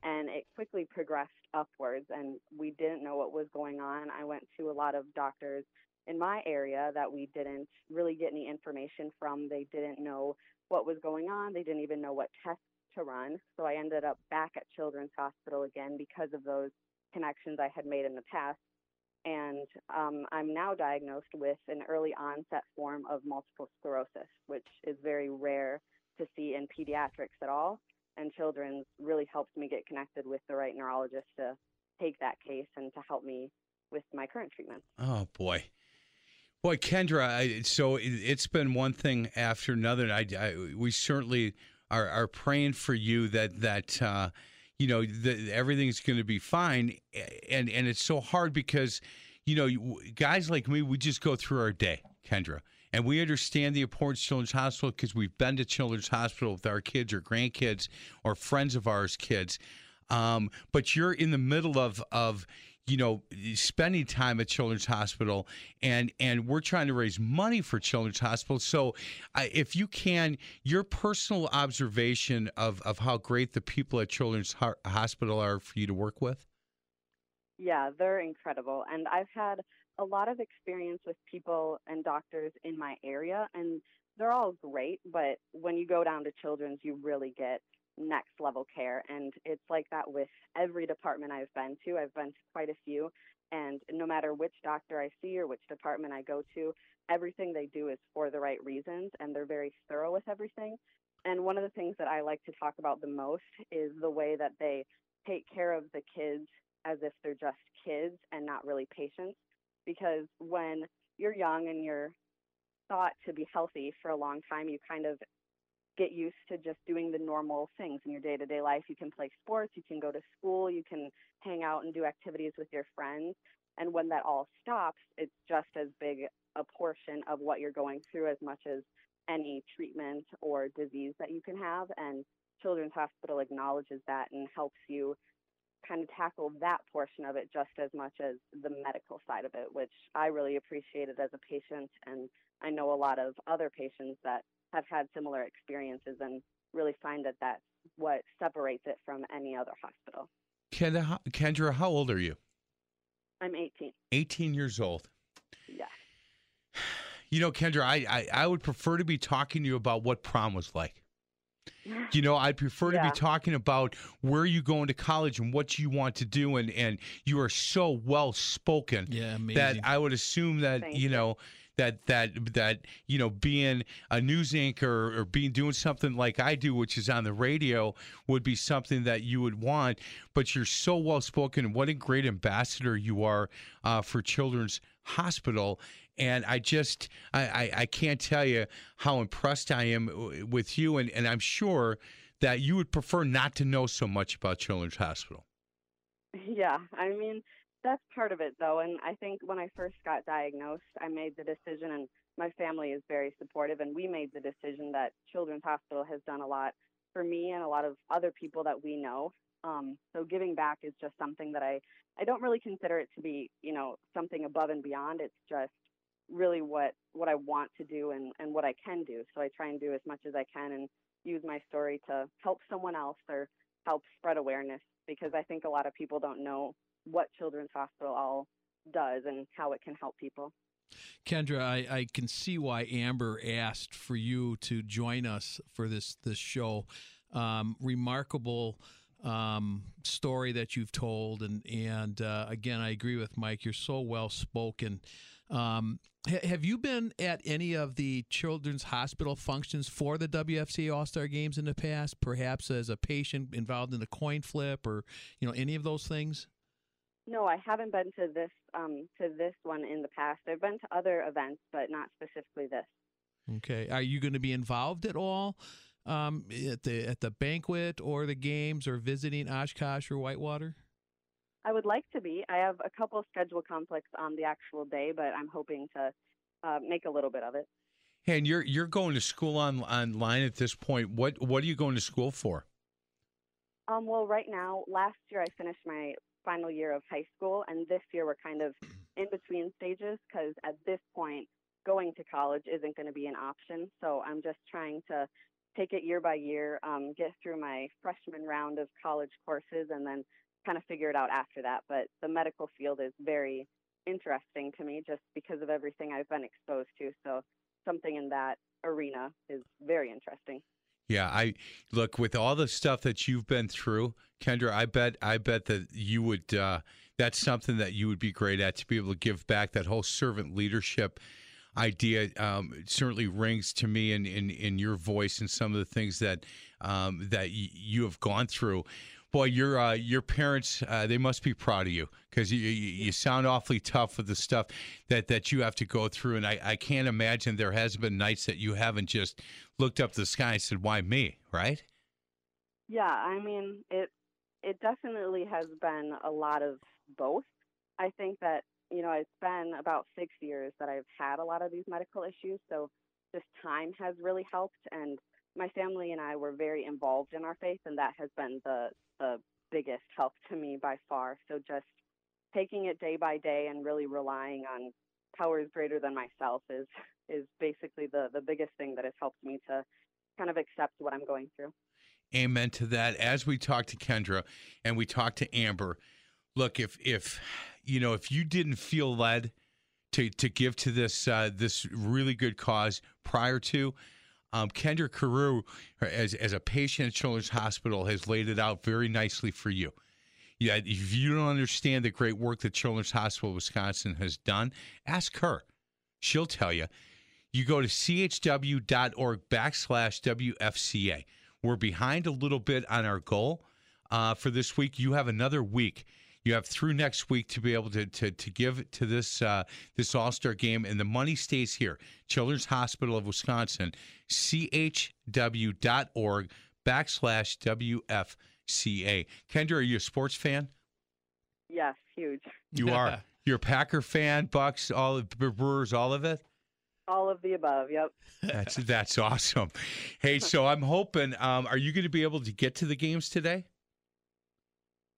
and it quickly progressed upwards, and we didn't know what was going on. I went to a lot of doctors in my area that we didn't really get any information from. They didn't know what was going on, they didn't even know what tests to run. So I ended up back at Children's Hospital again because of those connections I had made in the past. And um, I'm now diagnosed with an early onset form of multiple sclerosis, which is very rare to see in pediatrics at all. And children's really helped me get connected with the right neurologist to take that case and to help me with my current treatment. Oh boy, boy, Kendra. I, so it, it's been one thing after another. I, I we certainly are, are praying for you that that uh, you know that everything's going to be fine. And and it's so hard because you know guys like me, we just go through our day, Kendra. And we understand the importance of Children's Hospital because we've been to Children's Hospital with our kids or grandkids or friends of ours kids. Um, but you're in the middle of of you know spending time at children's hospital and and we're trying to raise money for children's hospital so uh, if you can your personal observation of of how great the people at children's Ho- hospital are for you to work with Yeah, they're incredible. And I've had a lot of experience with people and doctors in my area, and they're all great. But when you go down to children's, you really get next level care. And it's like that with every department I've been to. I've been to quite a few. And no matter which doctor I see or which department I go to, everything they do is for the right reasons and they're very thorough with everything. And one of the things that I like to talk about the most is the way that they take care of the kids as if they're just kids and not really patients. Because when you're young and you're thought to be healthy for a long time, you kind of get used to just doing the normal things in your day to day life. You can play sports, you can go to school, you can hang out and do activities with your friends. And when that all stops, it's just as big a portion of what you're going through as much as any treatment or disease that you can have. And Children's Hospital acknowledges that and helps you kind of tackle that portion of it just as much as the medical side of it, which I really appreciated as a patient. And I know a lot of other patients that have had similar experiences and really find that that's what separates it from any other hospital. Kendra, Kendra, how old are you? I'm 18. 18 years old. Yeah. You know, Kendra, I, I, I would prefer to be talking to you about what prom was like. You know, I'd prefer Yeah. to be talking about where you going to college and what you want to do, and and you are so well spoken Yeah, amazing. that I would assume that Thank you you. know that that that you know being a news anchor or being doing something like I do, which is on the radio, would be something that you would want. But you're so well spoken. What a great ambassador you are uh, for Children's Hospital. And I just, I, I, I can't tell you how impressed I am with you. And, and I'm sure that you would prefer not to know so much about Children's Hospital. Yeah, I mean, that's part of it though. And I think when I first got diagnosed, I made the decision, and my family is very supportive, and we made the decision that Children's Hospital has done a lot for me and a lot of other people that we know. Um, so giving back is just something that I, I don't really consider it to be, you know, something above and beyond. It's just really what what I want to do and, and what I can do. So I try and do as much as I can and use my story to help someone else or help spread awareness because I think a lot of people don't know what Children's Hospital all does and how it can help people. Kendra, I, I can see why Amber asked for you to join us for this this show. Um, remarkable um, story that you've told, and and uh, again, I agree with Mike. You're so well spoken. Um, ha- have you been at any of the Children's Hospital functions for the WFC All Star Games in the past? Perhaps as a patient involved in the coin flip, or you know any of those things? No, I haven't been to this um, to this one in the past. I've been to other events, but not specifically this. Okay. Are you going to be involved at all um, at the at the banquet or the games or visiting Oshkosh or Whitewater? I would like to be. I have a couple schedule conflicts on the actual day, but I'm hoping to uh, make a little bit of it. And you're you're going to school on online at this point. What what are you going to school for? Um, well, right now, last year I finished my final year of high school, and this year we're kind of in between stages because at this point, going to college isn't going to be an option. So I'm just trying to take it year by year, um, get through my freshman round of college courses, and then kind of figure it out after that. But the medical field is very interesting to me just because of everything I've been exposed to. So something in that arena is very interesting. Yeah, I look with all the stuff that you've been through, Kendra. I bet I bet that you would. Uh, that's something that you would be great at to be able to give back. That whole servant leadership idea um, certainly rings to me in, in in your voice and some of the things that um, that y- you have gone through. Boy, your uh, your parents uh, they must be proud of you because you, you you sound awfully tough with the stuff that, that you have to go through, and I, I can't imagine there has been nights that you haven't just looked up the sky and said, "Why me?" Right? Yeah, I mean it. It definitely has been a lot of both. I think that you know it's been about six years that I've had a lot of these medical issues, so just time has really helped. And my family and I were very involved in our faith, and that has been the the biggest help to me by far. So just taking it day by day and really relying on powers greater than myself is is basically the the biggest thing that has helped me to kind of accept what I'm going through. Amen to that. As we talk to Kendra and we talk to Amber, look if if you know if you didn't feel led to to give to this uh, this really good cause prior to. Um, Kendra Carew, as as a patient at Children's Hospital, has laid it out very nicely for you. Yeah, if you don't understand the great work that Children's Hospital Wisconsin has done, ask her. She'll tell you. You go to chw.org backslash WFCA. We're behind a little bit on our goal uh, for this week. You have another week. You have through next week to be able to to, to give to this uh, this All Star game, and the money stays here. Children's Hospital of Wisconsin, chw.org backslash WFCA. Kendra, are you a sports fan? Yes, huge. You are. You're a Packer fan, Bucks, all of Brewers, all of it. All of the above. Yep. That's that's awesome. Hey, so I'm hoping. Um, are you going to be able to get to the games today?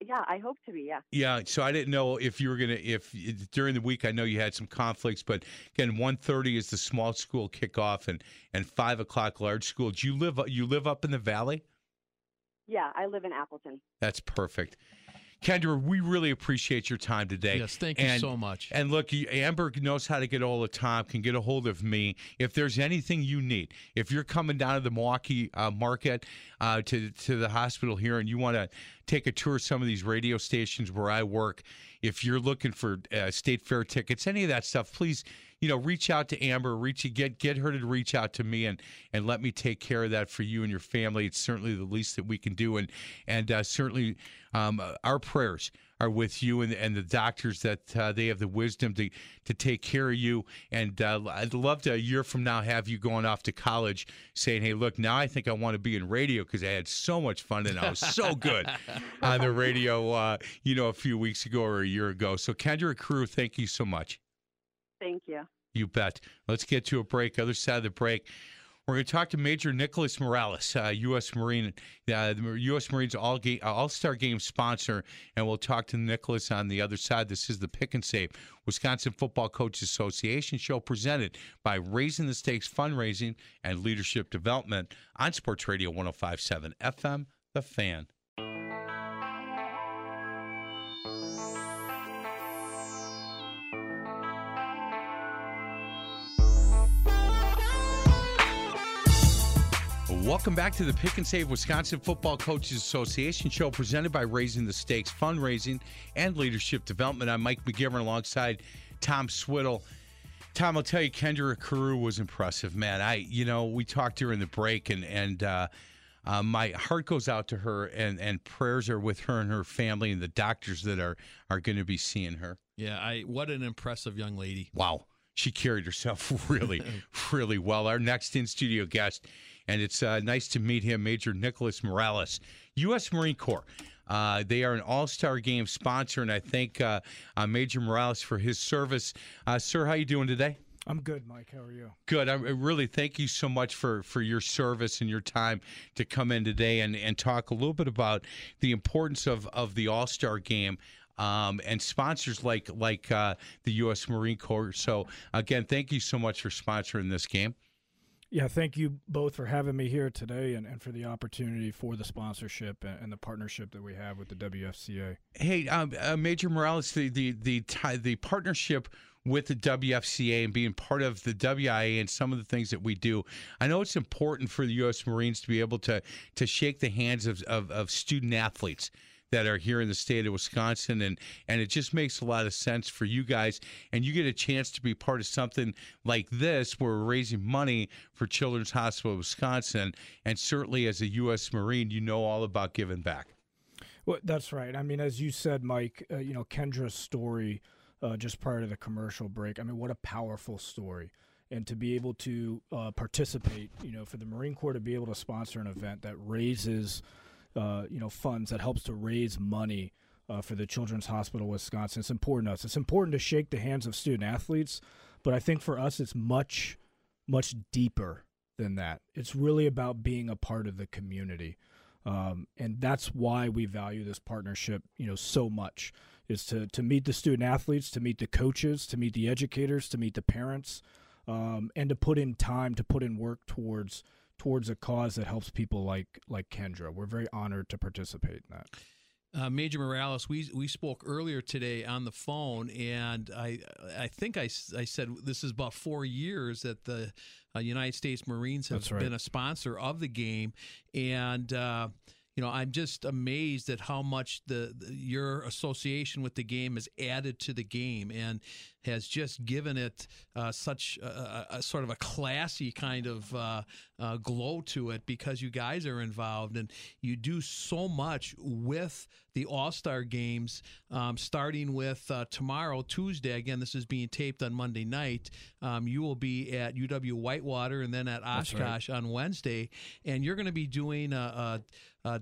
Yeah, I hope to be. Yeah. Yeah. So I didn't know if you were gonna if during the week. I know you had some conflicts, but again, 1.30 is the small school kickoff, and and five o'clock large school. Do you live you live up in the valley? Yeah, I live in Appleton. That's perfect. Kendra, we really appreciate your time today. Yes, thank you and, so much. And look, Amber knows how to get all the time, can get a hold of me. If there's anything you need, if you're coming down to the Milwaukee uh, market uh, to, to the hospital here and you want to take a tour of some of these radio stations where I work, if you're looking for uh, state fair tickets, any of that stuff, please you know, reach out to Amber, reach get get her to reach out to me, and and let me take care of that for you and your family. It's certainly the least that we can do, and and uh, certainly um, our prayers are with you and, and the doctors that uh, they have the wisdom to to take care of you. And uh, I'd love to a year from now have you going off to college saying, "Hey, look, now I think I want to be in radio because I had so much fun and I was so good on the radio, uh, you know, a few weeks ago or a year ago." So Kendra Crew, thank you so much. Thank you. You bet. Let's get to a break. Other side of the break. We're going to talk to Major Nicholas Morales, uh, U.S. Marine, uh, the U.S. Marines All Game, All Star Game sponsor, and we'll talk to Nicholas on the other side. This is the Pick and Save Wisconsin Football Coaches Association show presented by Raising the Stakes Fundraising and Leadership Development on Sports Radio 105.7 FM. The Fan. Welcome back to the Pick and Save Wisconsin Football Coaches Association show presented by Raising the Stakes Fundraising and Leadership Development. I'm Mike McGivern alongside Tom Swiddle. Tom, I'll tell you, Kendra Carew was impressive, man. I, you know, we talked during the break, and and uh, uh, my heart goes out to her, and and prayers are with her and her family and the doctors that are are going to be seeing her. Yeah, I what an impressive young lady. Wow, she carried herself really, really well. Our next in studio guest and it's uh, nice to meet him, Major Nicholas Morales, U.S. Marine Corps. Uh, they are an all-star game sponsor, and I thank uh, uh Major Morales for his service. Uh, sir, how you doing today? I'm good, Mike. How are you? Good. I really thank you so much for, for your service and your time to come in today and, and talk a little bit about the importance of, of the All Star game. Um, and sponsors like like uh, the U.S. Marine Corps. So again, thank you so much for sponsoring this game. Yeah, thank you both for having me here today and, and for the opportunity for the sponsorship and, and the partnership that we have with the WFCA. Hey, um, uh, Major Morales, the the the the partnership with the WFCA and being part of the WIA and some of the things that we do. I know it's important for the U.S. Marines to be able to to shake the hands of, of, of student athletes that are here in the state of Wisconsin, and and it just makes a lot of sense for you guys, and you get a chance to be part of something like this, where we're raising money for Children's Hospital of Wisconsin, and certainly as a U.S. Marine, you know all about giving back. Well, that's right. I mean, as you said, Mike, uh, you know Kendra's story uh, just prior to the commercial break. I mean, what a powerful story and to be able to uh, participate, you know, for the Marine Corps to be able to sponsor an event that raises uh, you know funds that helps to raise money uh, for the Children's Hospital Wisconsin. It's important to us. It's important to shake the hands of student athletes, but I think for us it's much much deeper than that. It's really about being a part of the community. Um, and that's why we value this partnership, you know, so much is to to meet the student athletes, to meet the coaches, to meet the educators, to meet the parents, um, and to put in time, to put in work towards towards a cause that helps people like like Kendra. We're very honored to participate in that. Uh, Major Morales, we we spoke earlier today on the phone, and I I think I, I said this is about four years that the uh, United States Marines have right. been a sponsor of the game, and uh, you know, I'm just amazed at how much the, the, your association with the game has added to the game and has just given it uh, such a, a, sort of a classy kind of uh, uh, glow to it because you guys are involved and you do so much with the All Star games, um, starting with uh, tomorrow, Tuesday. Again, this is being taped on Monday night. Um, you will be at UW Whitewater and then at Oshkosh right. on Wednesday, and you're going to be doing a, a, a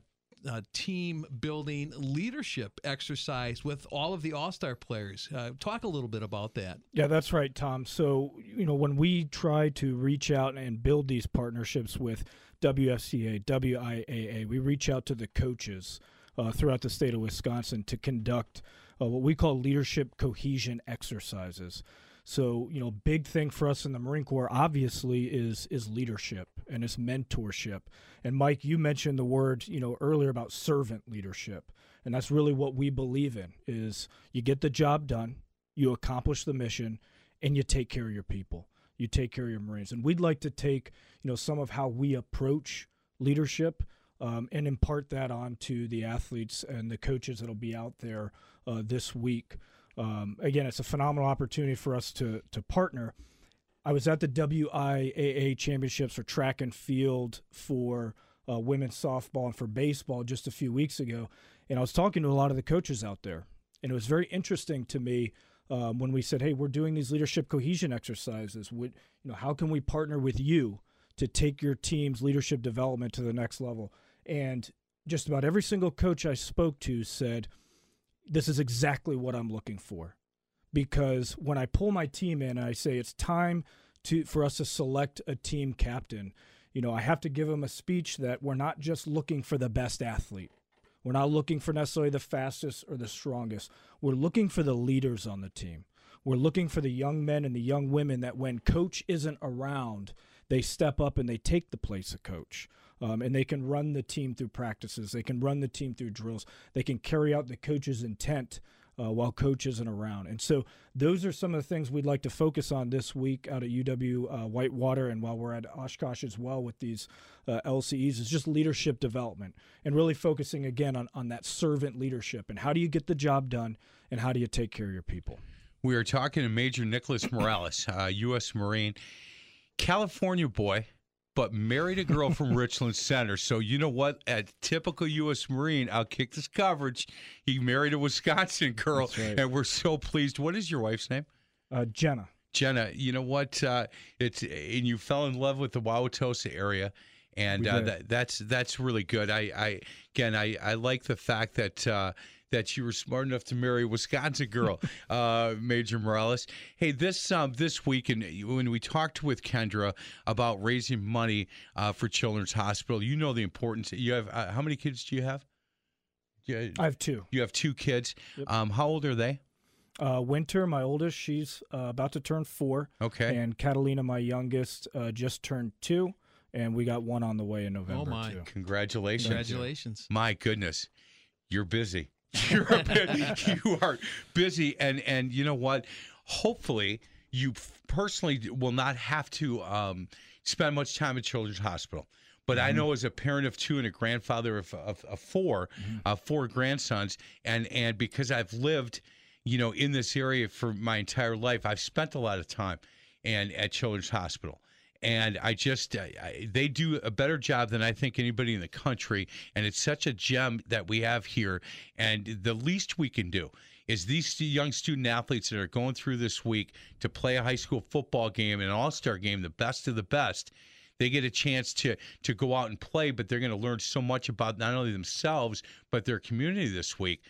uh, team building leadership exercise with all of the All Star players. Uh, talk a little bit about that. Yeah, that's right, Tom. So, you know, when we try to reach out and build these partnerships with WFCA, WIAA, we reach out to the coaches uh, throughout the state of Wisconsin to conduct uh, what we call leadership cohesion exercises. So, you know, big thing for us in the Marine Corps obviously is is leadership and it's mentorship. And Mike, you mentioned the word, you know, earlier about servant leadership. And that's really what we believe in is you get the job done, you accomplish the mission, and you take care of your people. You take care of your Marines. And we'd like to take, you know, some of how we approach leadership um, and impart that on to the athletes and the coaches that'll be out there uh, this week. Um, again, it's a phenomenal opportunity for us to to partner. I was at the WIAA championships for track and field for uh, women's softball and for baseball just a few weeks ago, and I was talking to a lot of the coaches out there, and it was very interesting to me um, when we said, "Hey, we're doing these leadership cohesion exercises. Would you know how can we partner with you to take your team's leadership development to the next level?" And just about every single coach I spoke to said this is exactly what I'm looking for. Because when I pull my team in, and I say it's time to for us to select a team captain. You know, I have to give them a speech that we're not just looking for the best athlete. We're not looking for necessarily the fastest or the strongest. We're looking for the leaders on the team. We're looking for the young men and the young women that when coach isn't around, they step up and they take the place of coach um, and they can run the team through practices. They can run the team through drills. They can carry out the coach's intent uh, while coach isn't around. And so those are some of the things we'd like to focus on this week out at UW uh, Whitewater and while we're at Oshkosh as well with these uh, LCEs is just leadership development and really focusing again on, on that servant leadership and how do you get the job done and how do you take care of your people. We are talking to Major Nicholas Morales, U.S. Uh, Marine, California boy but married a girl from Richland Center. So you know what? At typical U.S. Marine, I'll kick this coverage. He married a Wisconsin girl, right. and we're so pleased. What is your wife's name? Uh, Jenna. Jenna, you know what? Uh, it's and you fell in love with the Wauwatosa area, and uh, that, that's that's really good. I, I again, I, I like the fact that uh, that you were smart enough to marry a Wisconsin girl, uh, Major Morales. Hey, this um, this week, and when we talked with Kendra about raising money uh, for Children's Hospital, you know the importance. You have uh, how many kids do you have? Yeah, I have two. You have two kids. Yep. Um, how old are they? Uh, Winter, my oldest, she's uh, about to turn four. Okay. And Catalina, my youngest, uh, just turned two, and we got one on the way in November. Oh my! Too. Congratulations! Congratulations! My goodness, you're busy. You're you are busy, and and you know what? Hopefully, you personally will not have to um, spend much time at Children's Hospital. But mm-hmm. I know as a parent of two and a grandfather of, of, of 4 mm-hmm. uh, four grandsons, and and because I've lived, you know, in this area for my entire life, I've spent a lot of time and at Children's Hospital and I just uh, I, they do a better job than I think anybody in the country, and it's such a gem that we have here. And the least we can do is these young student athletes that are going through this week to play a high school football game, an all star game, the best of the best. They get a chance to to go out and play, but they're going to learn so much about not only themselves but their community this week.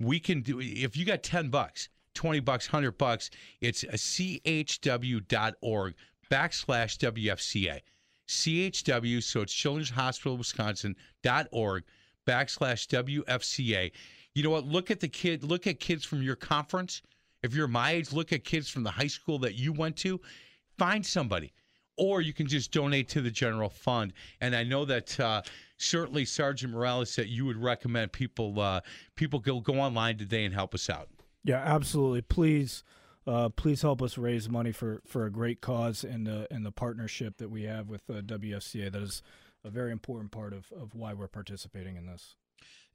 We can do if you got ten bucks. 20 bucks, 100 bucks. It's a chw.org backslash WFCA. CHW, so it's Children's Hospital Wisconsin.org backslash WFCA. You know what? Look at the kid, look at kids from your conference. If you're my age, look at kids from the high school that you went to. Find somebody. Or you can just donate to the general fund. And I know that uh, certainly, Sergeant Morales, that you would recommend people uh, people go go online today and help us out. Yeah, absolutely. Please, uh, please help us raise money for, for a great cause and uh, and the partnership that we have with uh, WFCA. That is a very important part of, of why we're participating in this.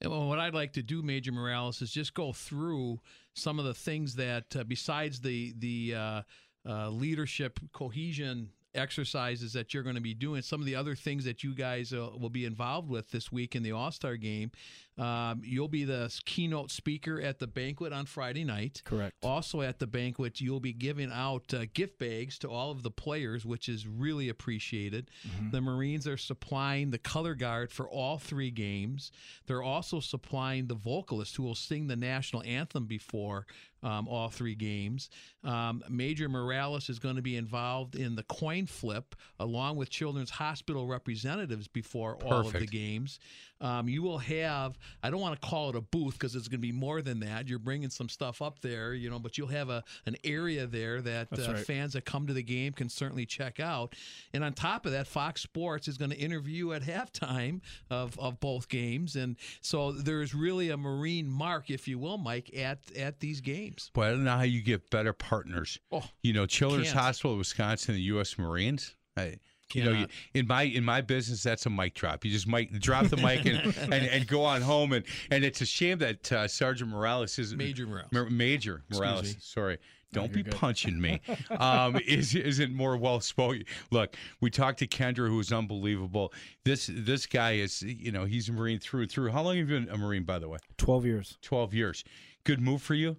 And what I'd like to do, Major Morales, is just go through some of the things that, uh, besides the the uh, uh, leadership cohesion exercises that you're going to be doing, some of the other things that you guys uh, will be involved with this week in the All Star game. Um, you'll be the keynote speaker at the banquet on Friday night. Correct. Also at the banquet, you'll be giving out uh, gift bags to all of the players, which is really appreciated. Mm-hmm. The Marines are supplying the color guard for all three games. They're also supplying the vocalist who will sing the national anthem before um, all three games. Um, Major Morales is going to be involved in the coin flip along with Children's Hospital representatives before all of the games. Um, you will have, I don't want to call it a booth because it's going to be more than that. You're bringing some stuff up there, you know, but you'll have a an area there that uh, right. fans that come to the game can certainly check out. And on top of that, Fox Sports is going to interview at halftime of, of both games. And so there's really a Marine mark, if you will, Mike, at, at these games. Boy, I don't know how you get better partners. Oh, You know, Children's Can't. Hospital of Wisconsin, the U.S. Marines. I, you know, you, in my in my business, that's a mic drop. You just mic drop the mic and, and, and go on home. And, and it's a shame that uh, Sergeant Morales is Major Morales. Ma- Major Morales. Sorry. Don't you're be good. punching me. Um, is isn't more well spoken. Look, we talked to Kendra, who is unbelievable. This this guy is, you know, he's a Marine through and through. How long have you been a Marine, by the way? 12 years. Twelve years. Good move for you,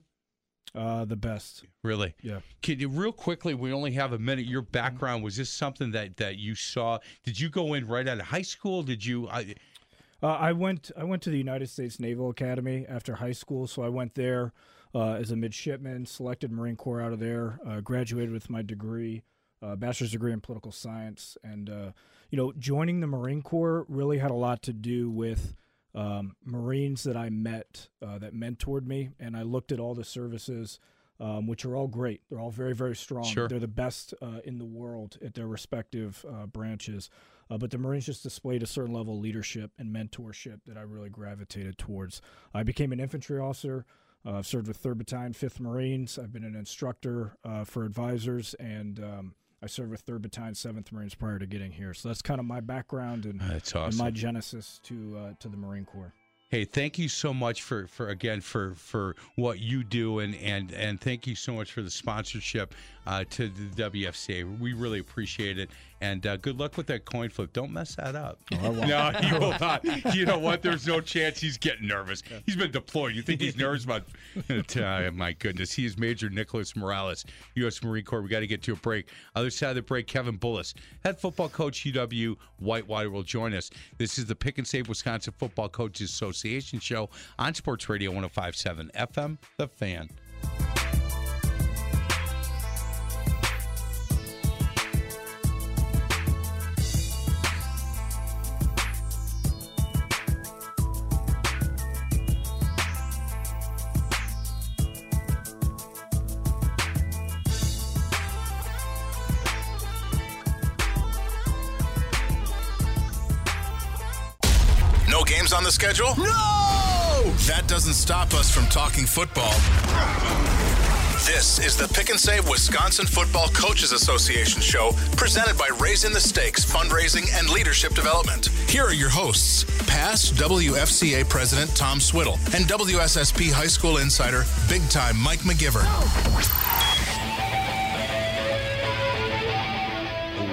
Uh, the best. really. Yeah. Can you real quickly? We only have a minute. Your background was this something that that you saw? Did you go in right out of high school? Did you? I, Uh, I went I went to the United States Naval Academy after high school, so I went there uh, as a midshipman, selected Marine Corps out of there, uh, graduated with my degree, uh, bachelor's degree in political science, and uh, you know, joining the Marine Corps really had a lot to do with um, Marines that I met uh, that mentored me, and I looked at all the services. Um, which are all great. They're all very, very strong. Sure. They're the best uh, in the world at their respective uh, branches. Uh, but the Marines just displayed a certain level of leadership and mentorship that I really gravitated towards. I became an infantry officer. Uh, I've served with 3rd Battalion, 5th Marines. I've been an instructor uh, for advisors, and um, I served with 3rd Battalion, 7th Marines prior to getting here. So that's kind of my background and, that's and my genesis to uh, to the Marine Corps. Hey, thank you so much for, for again for for what you do and and and thank you so much for the sponsorship uh, to the WFCA. We really appreciate it. And uh, good luck with that coin flip. Don't mess that up. No, he will not. You know what? There's no chance he's getting nervous. He's been deployed. You think he's nervous about? Uh, my goodness, he is Major Nicholas Morales, U.S. Marine Corps. We got to get to a break. Other side of the break, Kevin Bullis, head football coach UW Whitewater, will join us. This is the Pick and Save Wisconsin Football Coaches Association show on Sports Radio 105.7 FM. The Fan. Games on the schedule? No! That doesn't stop us from talking football. This is the Pick and Save Wisconsin Football Coaches Association show presented by Raising the Stakes Fundraising and Leadership Development. Here are your hosts, past WFCA President Tom Swiddle and WSSP High School Insider, big time Mike McGivern.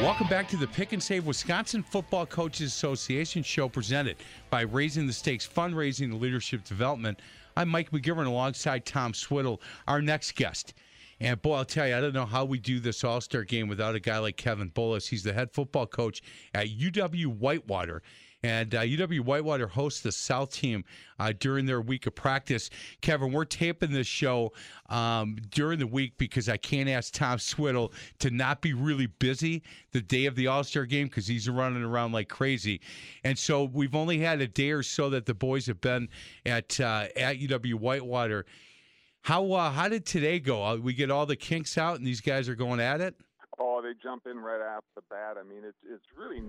Welcome back to the Pick and Save Wisconsin Football Coaches Association show presented by Raising the Stakes Fundraising and Leadership Development. I'm Mike McGivern alongside Tom Swiddle, our next guest. And boy, I'll tell you, I don't know how we do this All Star game without a guy like Kevin Bullis. He's the head football coach at UW Whitewater. And uh, UW Whitewater hosts the South team uh, during their week of practice. Kevin, we're taping this show um, during the week because I can't ask Tom Swiddle to not be really busy the day of the All Star game because he's running around like crazy. And so we've only had a day or so that the boys have been at uh, at UW Whitewater. How uh, how did today go? Uh, we get all the kinks out, and these guys are going at it. Oh, they jump in right off the bat. I mean, it's it's really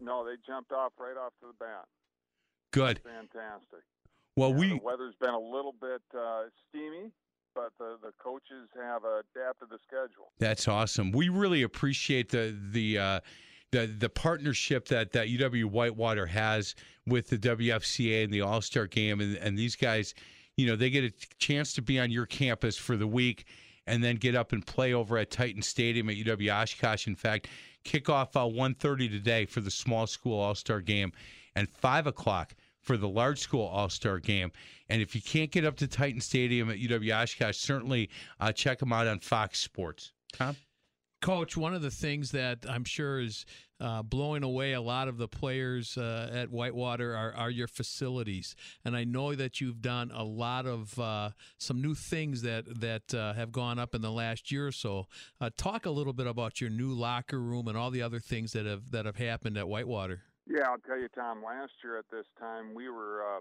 No, they jumped off right off to the bat. Good. Fantastic. Well, Yeah, we the weather's been a little bit uh, steamy, but the the coaches have adapted the schedule. That's awesome. We really appreciate the the uh, the the partnership that that UW Whitewater has with the WFCA and the All Star Game, and and these guys, you know, they get a chance to be on your campus for the week, and then get up and play over at Titan Stadium at UW Oshkosh. In fact, kickoff uh, 1.30 today for the small school All Star Game, and five o'clock for the large school All Star game. And if you can't get up to Titan Stadium at UW Oshkosh, certainly uh, check them out on Fox Sports. Coach, one of the things that I'm sure is uh, blowing away a lot of the players uh, at Whitewater are, are your facilities, and I know that you've done a lot of uh, some new things that that uh, have gone up in the last year or so. Uh, talk a little bit about your new locker room and all the other things that have that have happened at Whitewater. Yeah, I'll tell you, Tom. Last year at this time, we were uh,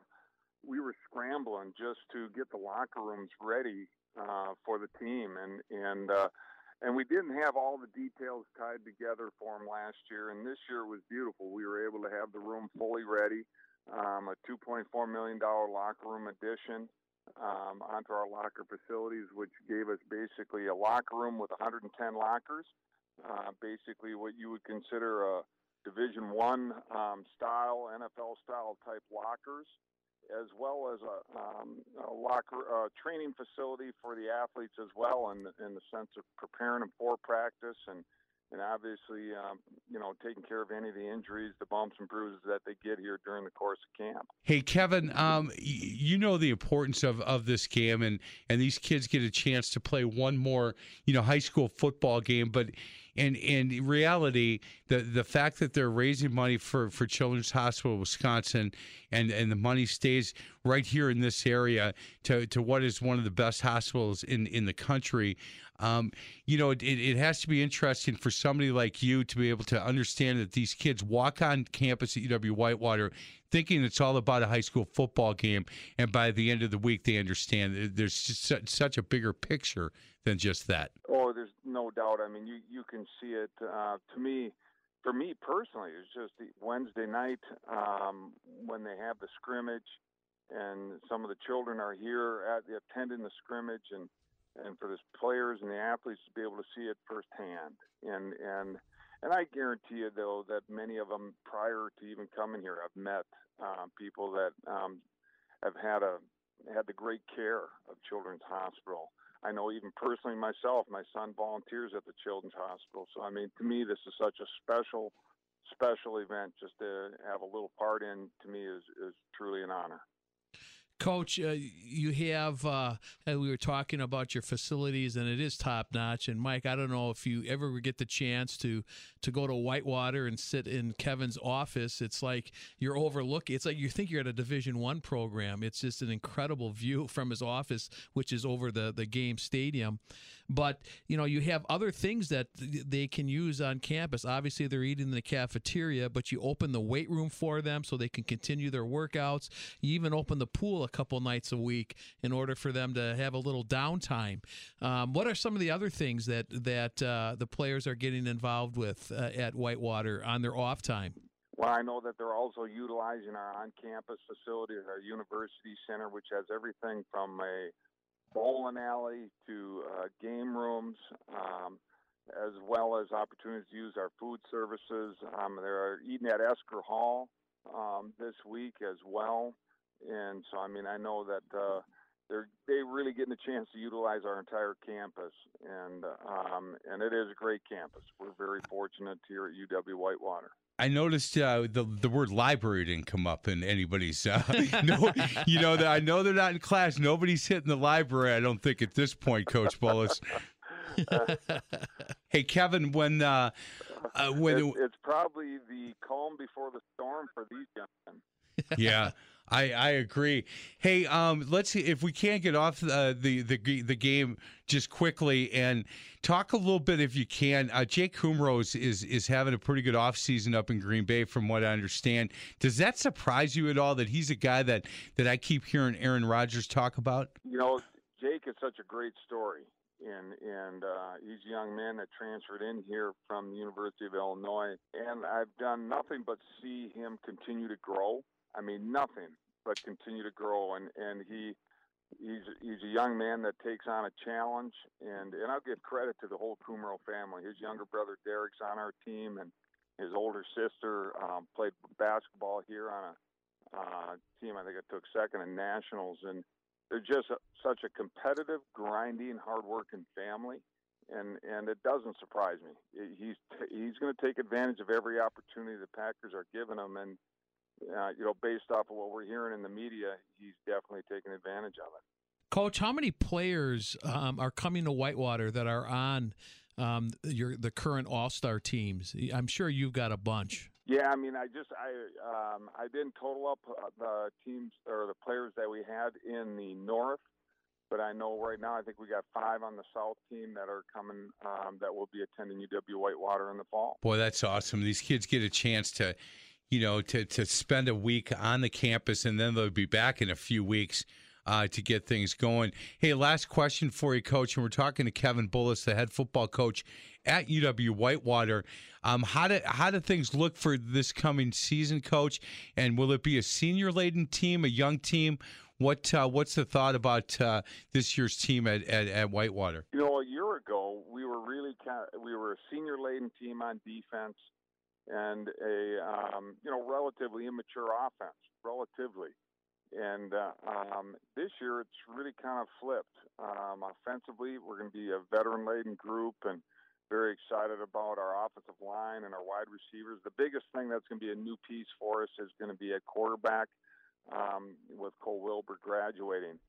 we were scrambling just to get the locker rooms ready for the team, and and and we didn't have all the details tied together for them last year. And this year was beautiful. We were able to have the room fully ready, um, a 2.4 million dollar locker room addition. Um, onto our locker facilities, which gave us basically a locker room with 110 lockers, uh, basically what you would consider a Division One um, style, NFL style type lockers, as well as a, um, a locker training facility for the athletes as well, in in the sense of preparing them for practice and and obviously um, you know taking care of any of the injuries, the bumps and bruises that they get here during the course of camp. Hey Kevin, um, you know the importance of, of this game, and and these kids get a chance to play one more, you know, high school football game. But in in reality, the the fact that they're raising money for for Children's Hospital Wisconsin, and and the money stays right here in this area to to what is one of the best hospitals in in the country. Um, you know, it, it has to be interesting for somebody like you to be able to understand that these kids walk on campus at UW Whitewater thinking it's all about a high school football game, and by the end of the week, they understand there's just such, a bigger picture than just that. Oh, there's no doubt. I mean, you you can see it. Uh, to me, for me personally, it's just the Wednesday night um, when they have the scrimmage, and some of the children are here at attending the scrimmage, and and for the players and the athletes to be able to see it firsthand, and and and I guarantee you though that many of them prior to even coming here have met uh, people that um, have had a had the great care of Children's Hospital. I know even personally myself, my son volunteers at the Children's Hospital. So I mean, to me, this is such a special, special event. Just to have a little part in, to me, is is truly an honor. Coach, uh, you have, uh, we were talking about your facilities, and it is top notch. And Mike, I don't know if you ever get the chance to to go to Whitewater and sit in Kevin's office. It's like you're overlooking. It's like you think you're at a Division One program. It's just an incredible view from his office, which is over the the game stadium. But you know, you have other things that they can use on campus. Obviously, they're eating in the cafeteria, but you open the weight room for them so they can continue their workouts. You even open the pool a couple nights a week in order for them to have a little downtime. Um, what are some of the other things that that uh, the players are getting involved with uh, at Whitewater on their off time? Well, I know that they're also utilizing our on-campus facility, our university center, which has everything from a bowling alley to uh, game rooms, um, as well as opportunities to use our food services. Um, they're eating at Esker Hall um, this week as well, and so I mean I know that uh, they're they really getting a chance to utilize our entire campus, and um, and it is a great campus. We're very fortunate here at UW Whitewater. I noticed uh, the the word library didn't come up in anybody's. Uh, no, you know that I know they're not in class. Nobody's hitting the library. I don't think at this point, Coach Bullis. hey, Kevin, when uh, uh, when it's, it's probably the calm before the storm for these gentlemen. yeah, I, I agree. Hey, um, let's see if we can't get off uh, the the the game just quickly and talk a little bit if you can. Uh, Jake Kumerow is is having a pretty good offseason up in Green Bay, from what I understand. Does that surprise you at all that he's a guy that that I keep hearing Aaron Rodgers talk about? You know, Jake is such a great story, and and uh, he's a young man that transferred in here from the University of Illinois, and I've done nothing but see him continue to grow. I mean, nothing but continue to grow, and and he he's he's a young man that takes on a challenge, and and I'll give credit to the whole Kumerow family. His younger brother Derek's on our team, and his older sister um, played basketball here on a uh, team. I think I took second in nationals, and they're just a, such a competitive, grinding, hardworking family. And and it doesn't surprise me. He's he's going to take advantage of every opportunity the Packers are giving him, and uh, you know, based off of what we're hearing in the media, he's definitely taking advantage of it. Coach, how many players um, are coming to Whitewater that are on um, your the current All Star teams? I'm sure you've got a bunch. Yeah, I mean, I just I um, I didn't total up uh, the teams or the players that we had in the north, but I know right now I think we got five on the south team that are coming um, that will be attending UW Whitewater in the fall. Boy, that's awesome! These kids get a chance to, you know, to to spend a week on the campus, and then they'll be back in a few weeks. Uh, to get things going. Hey, last question for you, Coach. And we're talking to Kevin Bullis, the head football coach at UW Whitewater. Um, how do how do things look for this coming season, Coach? And will it be a senior laden team, a young team? What uh, what's the thought about uh, this year's team at, at, at, Whitewater? You know, a year ago we were really kind of, we were a senior laden team on defense and a um, you know relatively immature offense, relatively. And uh, um, this year it's really kind of flipped. Um, offensively, we're going to be a veteran laden group and very excited about our offensive line and our wide receivers. The biggest thing that's going to be a new piece for us is going to be a quarterback um, with Cole Wilbur graduating.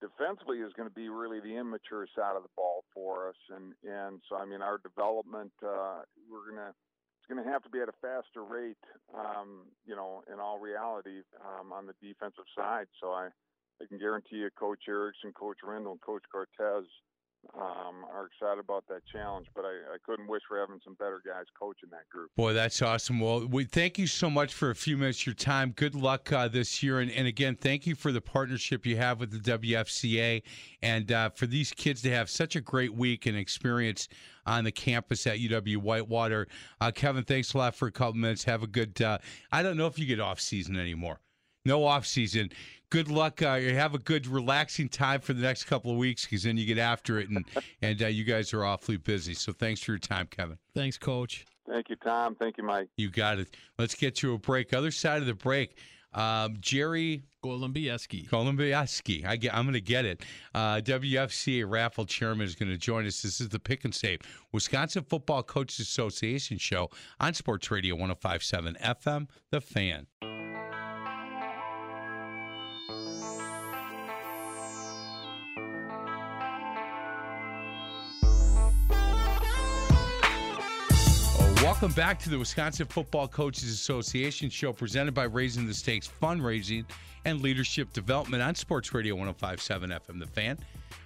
Defensively is going to be really the immature side of the ball for us, and and so I mean our development uh, we're gonna it's going to have to be at a faster rate, um, you know, in all reality um, on the defensive side. So I I can guarantee you, Coach Erickson, Coach Rendell, and Coach Cortez um, are excited about that challenge. But I, I, couldn't wish for having some better guys coaching that group. Boy, that's awesome. Well, we thank you so much for a few minutes of your time. Good luck uh, this year, and, and, again, thank you for the partnership you have with the WFCA, and uh, for these kids to have such a great week and experience on the campus at UW Whitewater. Uh, Kevin, thanks a lot for a couple minutes. Have a good. Uh, I don't know if you get off season anymore. No off season good luck. Uh, have a good, relaxing time for the next couple of weeks because then you get after it, and and uh, you guys are awfully busy. So thanks for your time, Kevin. Thanks, Coach. Thank you, Tom. Thank you, Mike. You got it. Let's get to a break. Other side of the break. Um, Jerry Golombieski. Golombieski. I get, I'm going to get it. Uh, WFCA raffle chairman is going to join us. This is the Pick and Save Wisconsin Football Coaches Association show on Sports Radio 105.7 FM. The Fan. Welcome back to the Wisconsin Football Coaches Association show presented by Raising the Stakes Fundraising and Leadership Development on Sports Radio 1057 FM The Fan.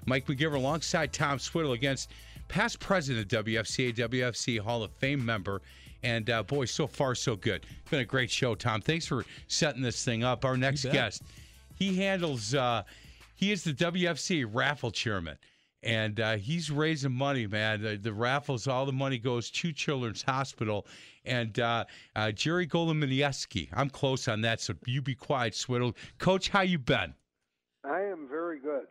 Mike McGivern alongside Tom Swiddle against past president of WFCA, WFC Hall of Fame member. And uh, boy, so far, so good. It's been a great show, Tom. Thanks for setting this thing up. Our next guest, he handles, uh, he is the WFC raffle chairman and uh, he's raising money, man. The, the, raffles, all the money goes to Children's Hospital. And uh, uh, Jerry Golominieski, I'm close on that, so you be quiet, Swiddle. Coach, how you been? I am very good.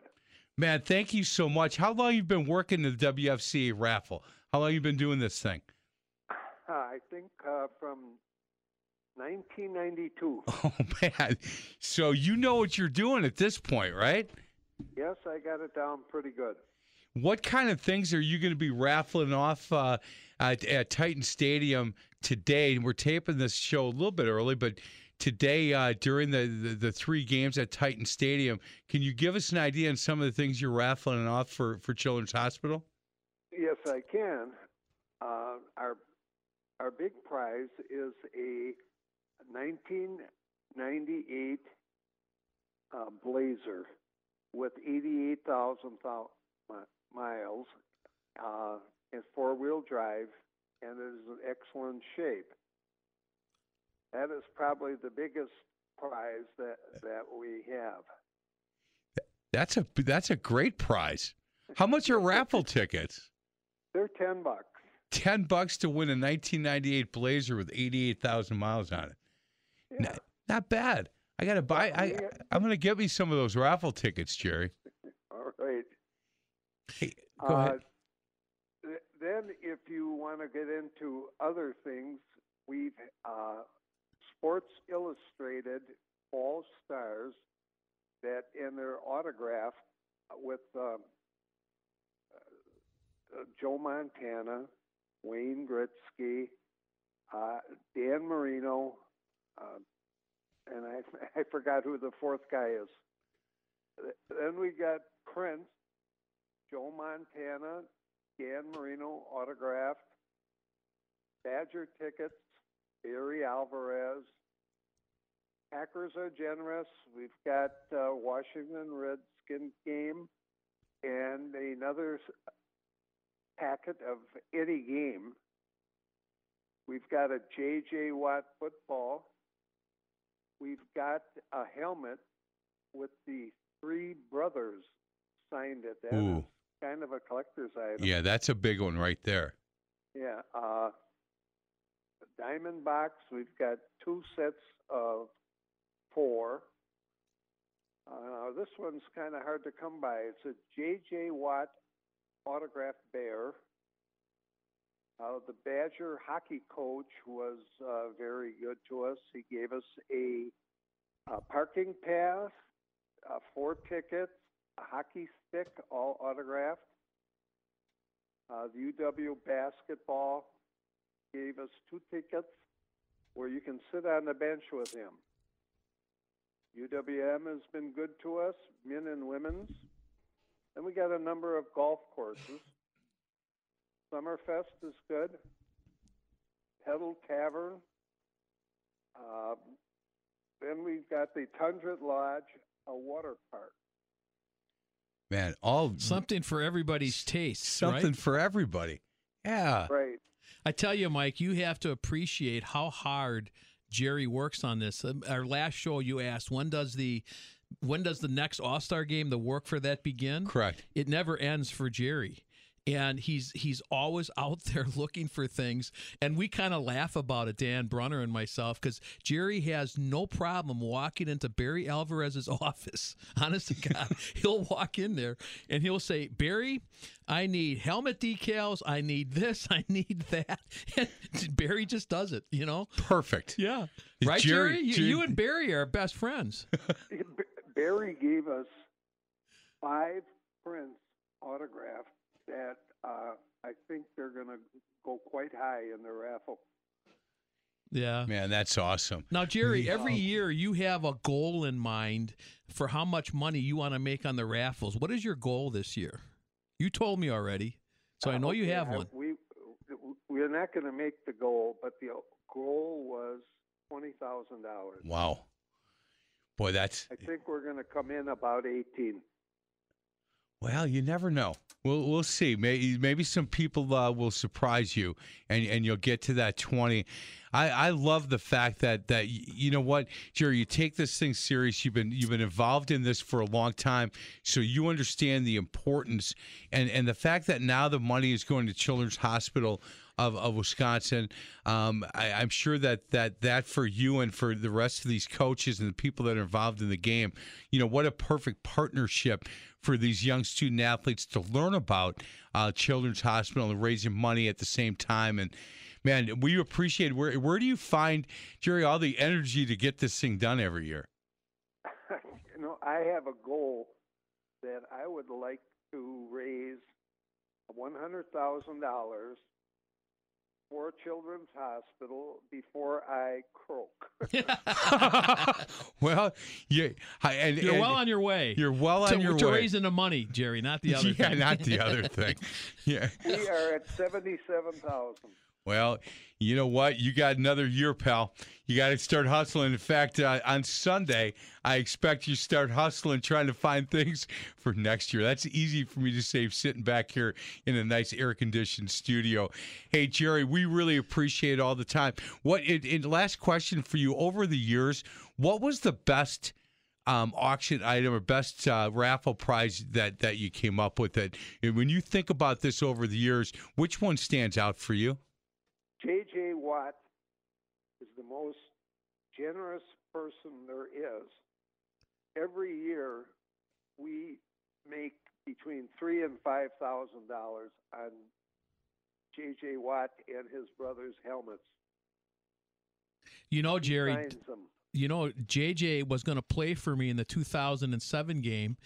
Man, thank you so much. How long you been working the WFCA raffle? How long you been doing this thing? I think uh, from 1992. Oh man, so you know what you're doing at this point, right? Yes, I got it down pretty good. What kind of things are you going to be raffling off uh, at, at, Titan Stadium today? We're taping this show a little bit early, but today uh, during the, the, the three games at Titan Stadium, can you give us an idea on some of the things you're raffling off for for Children's Hospital? Yes, I can. Uh, our our big prize is a 1998 uh, Blazer with 88,000 miles. Uh, it's four wheel drive and it is in excellent shape. That is probably the biggest prize that, that we have. That's a that's a great prize. How much are raffle tickets? They're ten bucks. Ten bucks to win a 1998 Blazer with 88,000 miles on it. Yeah. Not, not bad. I got to buy. I, I'm to get me some of those raffle tickets, Jerry. Hey, go ahead. Uh, th- then, if you want to get into other things, we've uh, Sports Illustrated All Stars that in their autograph with um, uh, Joe Montana, Wayne Gretzky, uh, Dan Marino, uh, and I I forgot who the fourth guy is. Then we got Prince, Joe Montana, Dan Marino autographed, Badger tickets, Barry Alvarez. Packers are generous. We've got uh, Washington Redskins game and another packet of any game. We've got a J.J. Watt football. We've got a helmet with the three brothers signed at That Ooh. Kind of a collector's item. Yeah, that's a big one right there. Yeah. Uh, diamond box. We've got two sets of four. Uh, this one's kind of hard to come by. It's a J.J. Watt autographed bear. Uh, the Badger hockey coach was uh, very good to us. He gave us a, a parking pass, uh, four tickets, a hockey stick, all autographed. Uh, the UW basketball gave us two tickets where you can sit on the bench with him. UWM has been good to us, men and women's. Then we got a number of golf courses. Summerfest is good. Petal Tavern. Uh, then we've got the Tundra Lodge, a water park. Man, all Something for everybody's taste. something right? for everybody. Yeah. Right. I tell you, Mike, you have to appreciate how hard Jerry works on this. Um, Our last show, you asked when does the when does the next All Star game, the work for that begin? Correct. It never ends for Jerry. And he's he's always out there looking for things, and we kind of laugh about it, Dan Brunner and myself, because Jerry has no problem walking into Barry Alvarez's office. Honest to God, he'll walk in there and he'll say, "Barry, I need helmet decals. I need this. I need that." And Barry just does it, you know. Perfect. Yeah, right, Jerry- Jerry. You, you and Barry are best friends. Barry gave us five prints autographed that uh, I think they're going to go quite high in the raffle. Yeah. Man, that's awesome. Now, Jerry, every year you have a goal in mind for how much money you want to make on the raffles. What is your goal this year? You told me already, so I know you Okay, have one. We we're not going to make the goal, but the goal was twenty thousand dollars. Wow. Boy, that's I think we're going to come in about eighteen. Well. You never know. We'll we'll see. Maybe maybe some people uh, will surprise you, and and you'll get to that twenty. I, I love the fact that that you know what, Jerry, you take this thing serious. You've been you've been involved in this for a long time, so you understand the importance and and the fact that now the money is going to Children's Hospital of, of Wisconsin. Um, I, I'm sure that that that for you and for the rest of these coaches and the people that are involved in the game, you know, what a perfect partnership for these young student athletes to learn about uh, Children's Hospital and raising money at the same time. And man, we appreciate where where do you find Jerry all the energy to get this thing done every year? you know, I have a goal that I would like to raise one hundred thousand dollars for Children's Hospital before I croak. well, yeah, I- and, You're and well on your way. You're well to, on your way to way. raising the money, Jerry, not the other yeah, thing. not the other thing. Yeah. we are at seventy-seven thousand. Well, you know what? You got another year, pal. You got to start hustling. In fact, uh, on Sunday, I expect you start hustling, trying to find things for next year. That's easy for me to say, sitting back here in a nice air-conditioned studio. Hey, Jerry, we really appreciate all the time. What? And, and last question for you: Over the years, what was the best? um, auction item or best uh, raffle prize that that you came up with? That and when you think about this over the years, which one stands out for you? Watt is the most generous person there is. Every year, we make between three and five thousand dollars on J.J. Watt and his brother's helmets. You know, Jerry, you know, JJ was going to play for me in the 2007 game,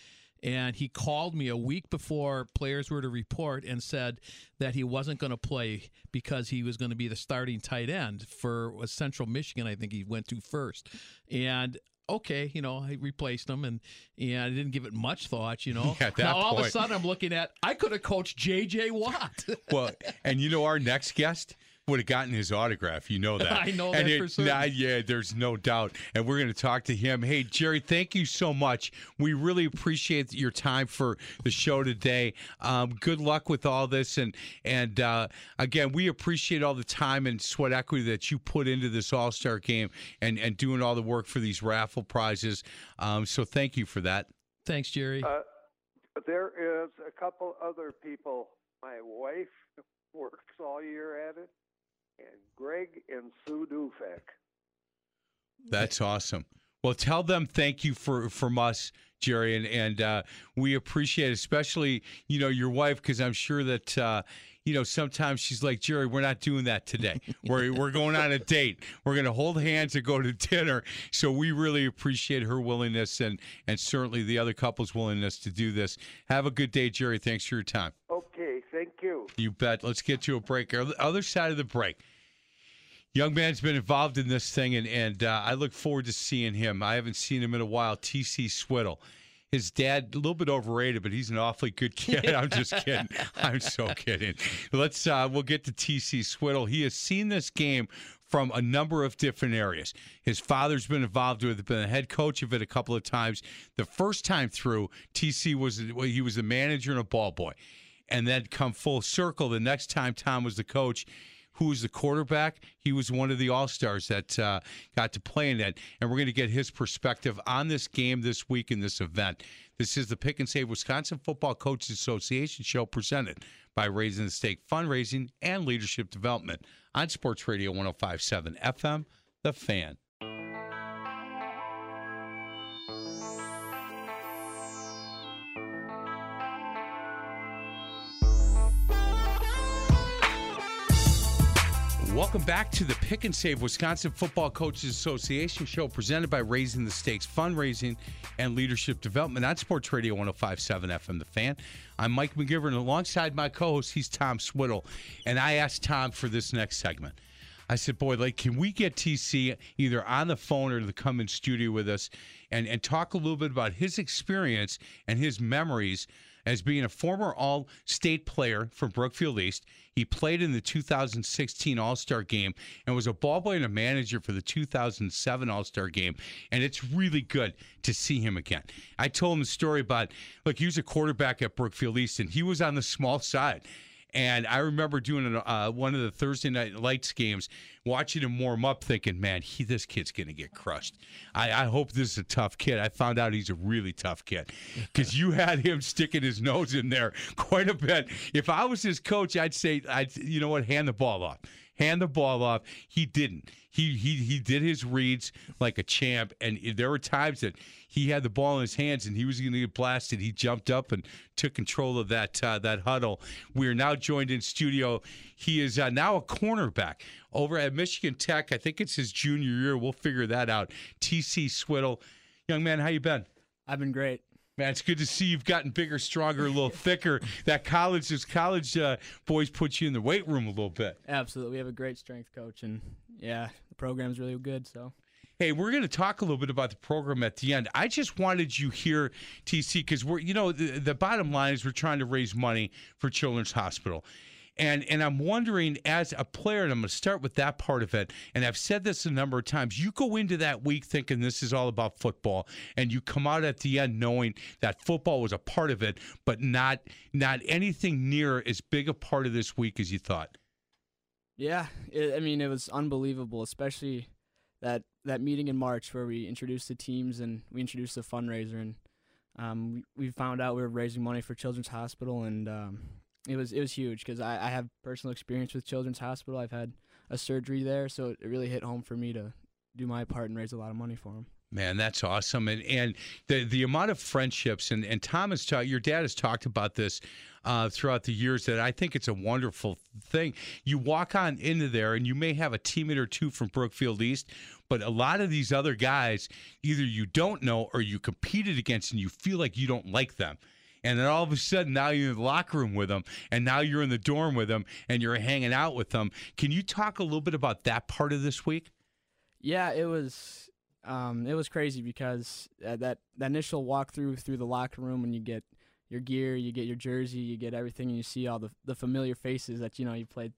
and he called me a week before players were to report and said that he wasn't going to play because he was going to be the starting tight end for uh, Central Michigan. I think he went to first, and. Okay, you know, I replaced him and and I didn't give it much thought, you know. Yeah, now all of a sudden I'm looking at I could have coached JJ Watt. Well, and you know our next guest would have gotten his autograph. You know that. I know and that it- for certain. nah, yeah, there's no doubt. And we're going to talk to him. Hey, Jerry, thank you so much. We really appreciate your time for the show today. Um, good luck with all this, and and uh, again, we appreciate all the time and sweat equity that you put into this All Star game and and doing all the work for these raffle prizes. Um, so thank you for that. Thanks, Jerry. Uh, there is a couple other people. My wife works all year at it, and Greg and Sue Dufek. That's awesome. Well, tell them thank you for from us, Jerry, and and uh, we appreciate, it, especially you know your wife, because I'm sure that. Uh, you know, sometimes she's like, Jerry, we're not doing that today. We're, we're going on a date. We're going to hold hands and go to dinner. So we really appreciate her willingness and, and certainly the other couple's willingness to do this. Have a good day, Jerry. Thanks for your time. Okay, you. Bet. Let's get to a break. Other side of the break. Young man's been involved in this thing, and, and uh, I look forward to seeing him. I haven't seen him in a while. TC Swiddle. His dad, a little bit overrated, but he's an awfully good kid. I'm just kidding. I'm so kidding. Let's uh, we'll get to TC Swiddle. He has seen this game from a number of different areas. His father's been involved with it, been a head coach of it a couple of times. The first time through, TC was he was a manager and a ball boy, and then come full circle. The next time Tom was the coach, who was the quarterback. He was one of the All Stars that uh, got to play in it, and we're going to get his perspective on this game this week in this event. This is the Pick and Save Wisconsin Football Coaches Association show presented by Raising the Stake Fundraising and Leadership Development on Sports Radio 1057 FM, The Fan. Welcome back to the Pick and Save Wisconsin Football Coaches Association show presented by Raising the Stakes Fundraising and Leadership Development on Sports Radio 1057 FM The Fan. I'm Mike McGivern alongside my co host, he's Tom Swiddle. And I asked Tom for this next segment. I said, boy, like, can we get TC either on the phone or to come in studio with us and, and talk a little bit about his experience and his memories as being a former all state player from Brookfield East. He played in the 2016 All Star game and was a ball boy and a manager for the 2007 All Star game. And it's really good to see him again. I told him the story about look, he was a quarterback at Brookfield East and he was on the small side. And I remember doing an, uh, one of the Thursday night lights games, watching him warm up, thinking, "Man, he this kid's gonna get crushed." I, I hope this is a tough kid. I found out he's a really tough kid because you had him sticking his nose in there quite a bit. If I was his coach, I'd say, "I'd you know what, hand the ball off." Hand the ball off. He didn't. He he he did his reads like a champ, and there were times that he had the ball in his hands and he was going to get blasted. He jumped up and took control of that uh, that huddle. We are now joined in studio. He is uh, now a cornerback over at Michigan Tech. I think it's his junior year. We'll figure that out. TC Swiddle, young man, how you been? I've been great. Man, it's good to see you've gotten bigger, stronger, a little thicker. That college, those college uh, boys put you in the weight room a little bit. Absolutely. We have a great strength coach, and yeah, the program's really good. So, Hey, we're going to talk a little bit about the program at the end. I just wanted you here, TC, because we're, you know, the, the bottom line is we're trying to raise money for Children's Hospital. And and I'm wondering, as a player, and I'm going to start with that part of it. And I've said this a number of times. You go into that week thinking this is all about football, and you come out at the end knowing that football was a part of it, but not not anything near as big a part of this week as you thought. yeah, it, I mean, it was unbelievable, especially that that meeting in March where we introduced the teams and we introduced the fundraiser and um, we, we found out we were raising money for Children's Hospital and um, it was it was huge because I, I have personal experience with Children's Hospital. I've had a surgery there, so it really hit home for me to do my part and raise a lot of money for them. Man, that's awesome, and and the the amount of friendships and and Tom has talked. Your dad has talked about this uh, throughout the years. That I think it's a wonderful thing. You walk on into there, and you may have a teammate or two from Brookfield East, but a lot of these other guys, either you don't know or you competed against, and you feel like you don't like them. And then all of a sudden, now you're in the locker room with them, and now you're in the dorm with them, and you're hanging out with them. Can you talk a little bit about that part of this week? Yeah, it was um, it was crazy because uh, that that initial walkthrough through the locker room when you get your gear, you get your jersey, you get everything, and you see all the the familiar faces that you know you played.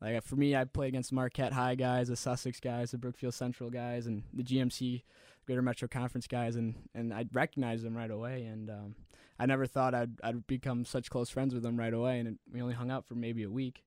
Like for me, I played against Marquette High guys, the Sussex guys, the Brookfield Central guys, and the GMC Greater Metro Conference guys, and and I recognized them right away. And um, I never thought I'd I'd become such close friends with them right away. And it, we only hung out for maybe a week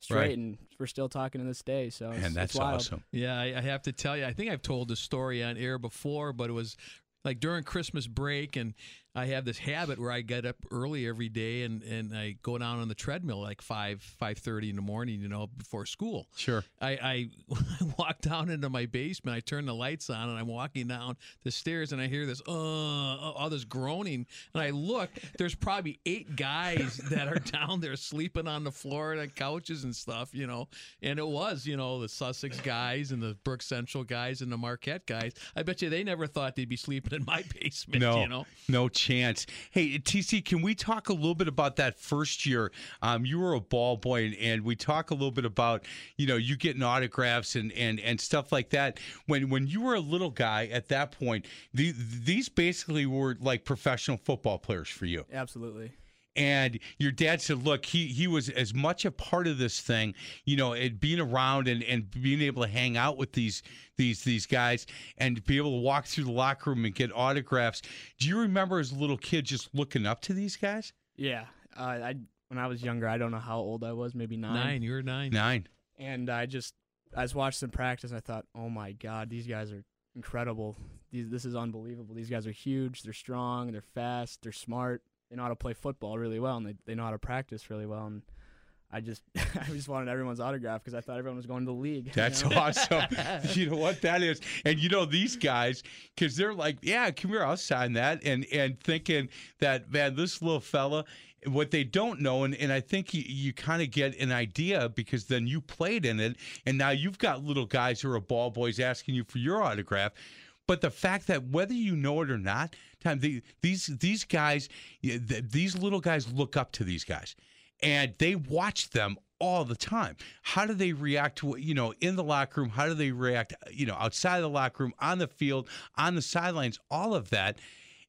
straight, Right. and we're still talking to this day. So it's, And it's that's wild. awesome. Yeah, I, I have to tell you, I think I've told this story on air before, but it was like during Christmas break, and I have this habit where I get up early every day and, and I go down on the treadmill like five five thirty in the morning, you know, before school. Sure. I, I walk down into my basement. I turn the lights on, and I'm walking down the stairs, and I hear this, uh, all this groaning. And I look. There's probably eight guys that are down there sleeping on the floor and on couches and stuff, you know. And it was, you know, the Sussex guys and the Brook Central guys and the Marquette guys. I bet you they never thought they'd be sleeping in my basement. No, you know. no chance. Hey, TC, can we talk a little bit about that first year? Um, you were a ball boy, and, and we talk a little bit about you know you getting autographs and and and stuff like that. When when you were a little guy at that point, the, these basically were like professional football players for you. Absolutely. And your dad said look he he was as much a part of this thing you know it being around and and being able to hang out with these these these guys and be able to walk through the locker room and get autographs do you remember as a little kid just looking up to these guys Yeah, uh, I when I was younger, I don't know how old I was, maybe nine. Nine, you were nine. nine And I just I just watched them practice. I thought, oh my god, these guys are incredible. These this is unbelievable. These guys are huge. They're strong. They're fast. They're smart. They know how to play football really well, and they they know how to practice really well. And I just I just wanted everyone's autograph because I thought everyone was going to the league. That's you know? awesome. you know what that is, and you know these guys because they're like, yeah, come here, I'll sign that, and and thinking that man, this little fella. What they don't know, and, and I think you, you kind of get an idea because then you played in it, and now you've got little guys who are ball boys asking you for your autograph. But the fact that whether you know it or not, time the, these these guys, these little guys look up to these guys, and they watch them all the time. How do they react to you know in the locker room? How do they react you know outside the locker room, on the field, on the sidelines? All of that.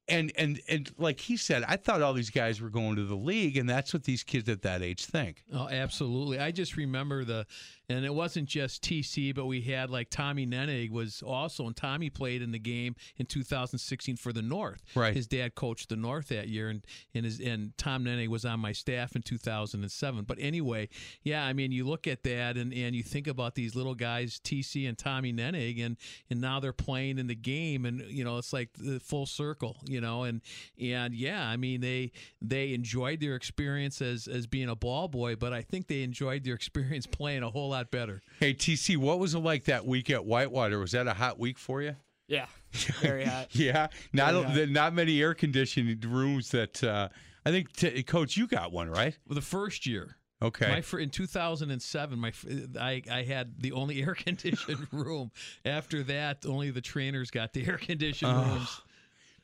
And and and like he said, I thought all these guys were going to the league, and that's what these kids at that age think. Oh, absolutely. I just remember the, and it wasn't just TC, but we had like Tommy Nenig was also, and Tommy played in the game in 2016 for the North. Right. His dad coached the North that year, and and his and Tom Nenig was on my staff in 2007. But anyway, yeah, I mean, you look at that and and you think about these little guys, TC and Tommy Nenig, and and now they're playing in the game, and you know it's like the full circle, you know, and and yeah, I mean they they enjoyed their experience as as being a ball boy, but I think they enjoyed their experience playing a whole lot better. Hey TC, what was it like that week at Whitewater? Was that a hot week for you? Yeah, very hot. Yeah, not Very hot. not many air conditioned rooms that uh, I think. T- Coach, you got one right? The first year, Okay. my fir- in 2007, my fir- I I had the only air conditioned room. After that, only the trainers got the air conditioned Oh. rooms.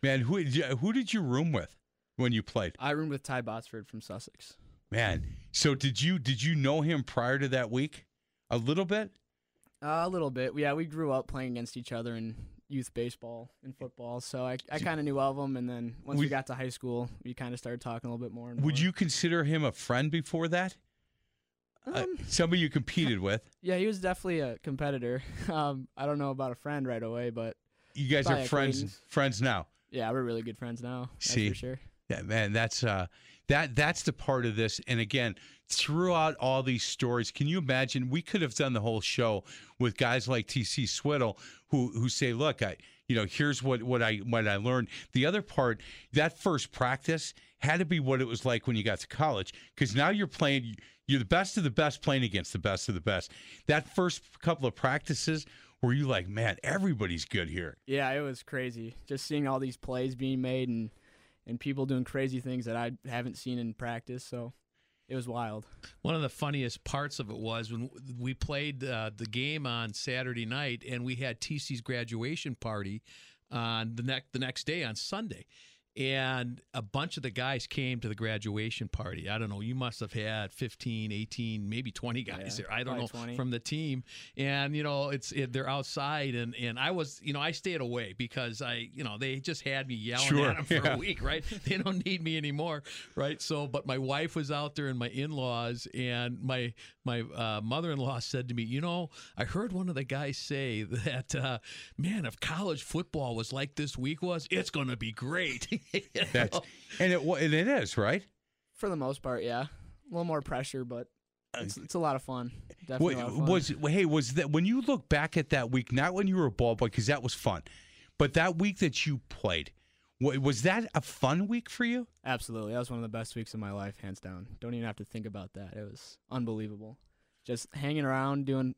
Man, who who did you room with when you played? I roomed with Ty Botsford from Sussex. Man, so did you did you know him prior to that week? A little bit. Uh, a little bit. Yeah, we grew up playing against each other in youth baseball and football, so I, I kind of knew of him. And then once we got to high school, we kind of started talking a little bit more. And Would more. you consider him a friend before that? Uh, Um, somebody you competed with. yeah, he was definitely a competitor. Um, I don't know about a friend right away, but You guys are friends friends now. yeah, we're really good friends now. That's See? for sure. Yeah, man, that's uh, that that's the part of this. And again, throughout all these stories, can you imagine? We could have done the whole show with guys like TC Swiddle who who say, "Look, I." You know, here's what, what I what I learned. The other part, that first practice had to be what it was like when you got to college, because now you're playing. You're the best of the best playing against the best of the best. That first couple of practices were you like, man, everybody's good here. Yeah, it was crazy. Just seeing all these plays being made and and people doing crazy things that I haven't seen in practice. So it was wild. One of the funniest parts of it was when we played uh, the game on Saturday night, and we had TC's graduation party on the next the next day on Sunday and a bunch of the guys came to the graduation party. I don't know, you must have had 15, 18, maybe 20 guys Yeah, there. I don't know 20. from the team. And you know, it's it, they're outside and and I was, you know, I stayed away because I, you know, they just had me yelling Sure, at them for yeah. a week, right? They don't need me anymore, right? So, but my wife was out there and my in-laws and my my uh, mother-in-law said to me, "You know, I heard one of the guys say that uh, man, if college football was like this week was, it's going to be great." You That's know? and it and it is right. For the most part, yeah. A little more pressure, but uh, it's, it's a lot of fun. Definitely a lot of fun. was hey was that when you look back at that week, not when you were a ball boy because that was fun, but that week that you played, wa- was that a fun week for you? Absolutely. That was one of the best weeks of my life, hands down. Don't even have to think about that. It was unbelievable. Just hanging around, doing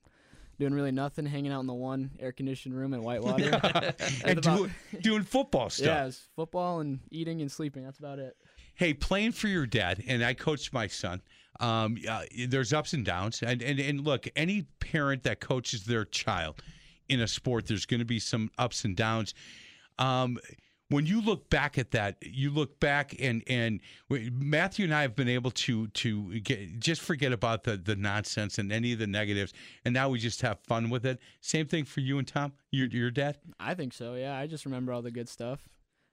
doing really nothing, hanging out in the one air conditioned room in Whitewater. And about- doing football stuff. Yeah, football and eating and sleeping. That's about it. Hey, playing for your dad, and I coached my son. Um, uh, there's ups and downs, and, and and look, any parent that coaches their child in a sport, there's going to be some ups and downs. Um, when you look back at that, you look back and and Matthew and I have been able to to get just forget about the the nonsense and any of the negatives, and now we just have fun with it. Same thing for you and Tom, your your dad. I think so. Yeah, I just remember all the good stuff.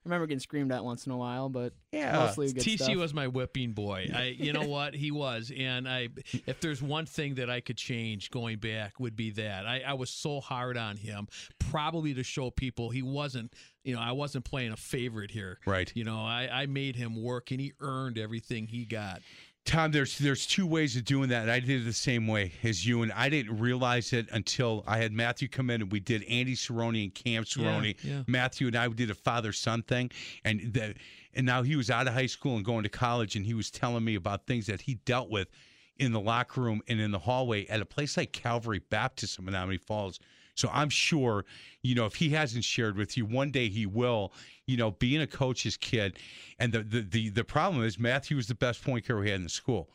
I remember getting screamed at once in a while, but Yeah. mostly good TC stuff. was my whipping boy. I, you know what, he was, and I. If there's one thing that I could change going back, would be that I, I was so hard on him, probably to show people he wasn't. You know, I wasn't playing a favorite here. Right. You know, I, I made him work, and he earned everything he got. Tom, there's there's two ways of doing that. And I did it the same way as you, and I didn't realize it until I had Matthew come in and we did Andy Cerrone and Cam Cerrone. yeah. Matthew and I did a father son thing, and the, and now he was out of high school and going to college, and he was telling me about things that he dealt with in the locker room and in the hallway at a place like Calvary Baptist in Menomonee Falls. So I'm sure, you know, if he hasn't shared with you, one day he will. You know, being a coach's kid, and the the the, the problem is Matthew was the best point guard we had in the school,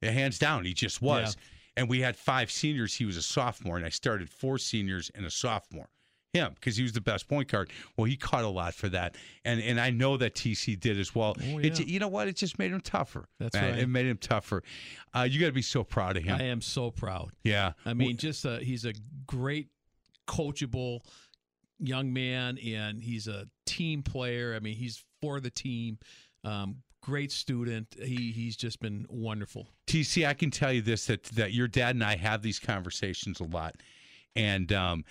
Yeah, hands down. He just was. And we had five seniors. He was a sophomore, and I started four seniors and a sophomore. Him, because he was the best point guard. Well, he caught a lot for that, and and I know that TC did as well. Oh, It, yeah. you know what? It just made him tougher. That's man. right. It made him tougher. Uh, you got to be so proud of him. I am so proud. yeah. I mean, just a, he's a great coachable young man, and he's a team player. I mean, he's for the team. Um, great student. He he's just been wonderful. TC, I can tell you this that that your dad and I have these conversations a lot, and um,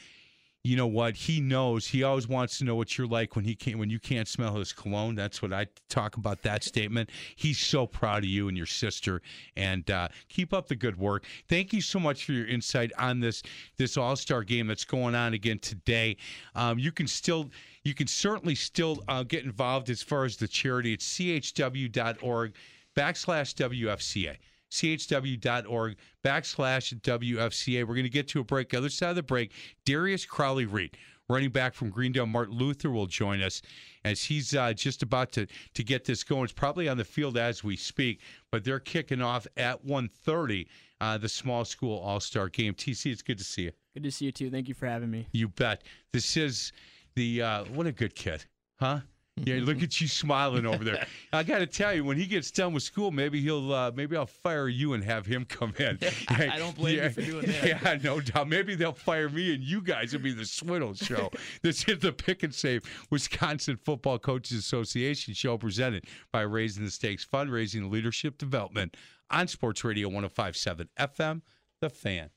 you know what? He knows. He always wants to know what you're like when he can't when you can't smell his cologne. That's what I talk about that statement. He's so proud of you and your sister, and uh, keep up the good work. Thank you so much for your insight on this this All Star game that's going on again today. Um, you can still. You can certainly still uh, get involved as far as the charity. It's chw.org backslash WFCA. chw.org backslash WFCA. We're going to get to a break. The other side of the break, Darius Crowley Reed, running back from Greendale, Martin Luther, will join us as he's uh, just about to, to get this going. It's probably on the field as we speak, but they're kicking off at 1.30, uh, the small school all-star game. TC, it's good to see you. Good to see you too. Thank you for having me. You bet. This is the uh, what a good kid, huh? Yeah, look at you smiling over there. I got to tell you, when he gets done with school, maybe he'll uh, maybe I'll fire you and have him come in. I don't blame you for doing that. Yeah, no doubt. Maybe they'll fire me and you guys will be the Swiddle Show. this is the Pick and Save Wisconsin Football Coaches Association show presented by Raising the Stakes Fundraising and Leadership Development on Sports Radio 1057 FM, The Fan.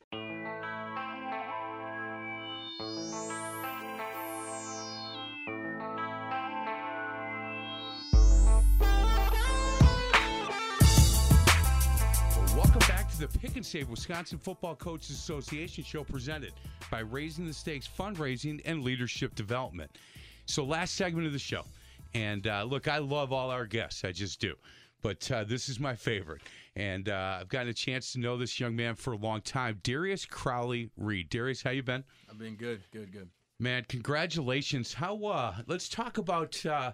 The Pick and Save Wisconsin Football Coaches Association show presented by Raising the Stakes Fundraising and Leadership Development. So, last segment of the show. And uh, look, I love all our guests. I just do. But uh, this is my favorite. And uh, I've gotten a chance to know this young man for a long time, Darius Crowley Reed. Darius, how you been? I've been good, good, good. Man, congratulations. How uh let's talk about uh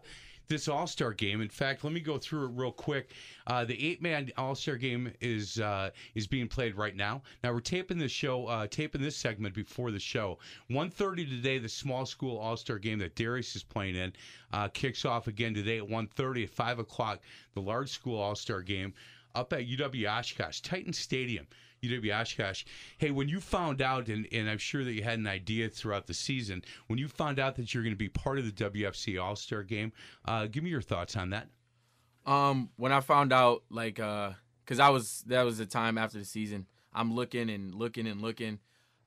this All Star game. In fact, let me go through it real quick. Uh, the eight man All Star game is uh, is being played right now. Now we're taping this show, uh, taping this segment before the show. 1.30 today, the small school All Star game that Darius is playing in uh, kicks off again today at 1.30 at five o'clock. The large school All Star game up at UW Oshkosh Titan Stadium. UW Oshkosh. Hey, when you found out, and, and I'm sure that you had an idea throughout the season, when you found out that you're going to be part of the WFC All Star game, uh, give me your thoughts on that. Um, when I found out, like, uh, cause I was that was the time after the season. I'm looking and looking and looking.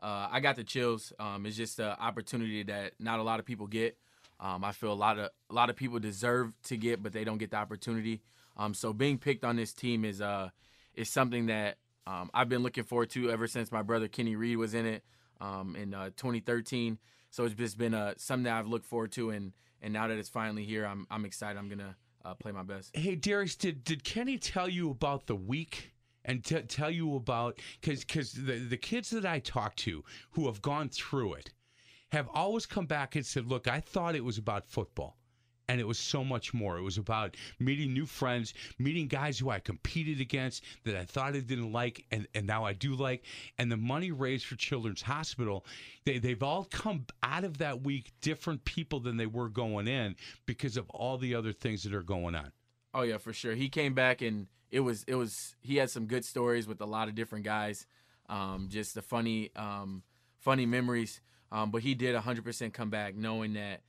Uh, I got the chills. Um, it's just an opportunity that not a lot of people get. Um, I feel a lot of a lot of people deserve to get, but they don't get the opportunity. Um, so being picked on this team is uh is something that um, I've been looking forward to ever since my brother Kenny Reed was in it um, in uh, 2013. So it's just been uh, something that I've looked forward to, and and now that it's finally here, I'm I'm excited. I'm gonna uh, play my best. Hey, Darius, did did Kenny tell you about the week? And t- tell you about because because the the kids that I talk to who have gone through it have always come back and said, "Look, I thought it was about football." And it was so much more. It was about meeting new friends, meeting guys who I competed against that I thought I didn't like, and, and now I do like. And the money raised for Children's Hospital, they, they've all come out of that week different people than they were going in because of all the other things that are going on. Oh yeah, for sure. He came back and it was it was he had some good stories with a lot of different guys, um, just the funny um, funny memories. Um, but he did 100% come back knowing that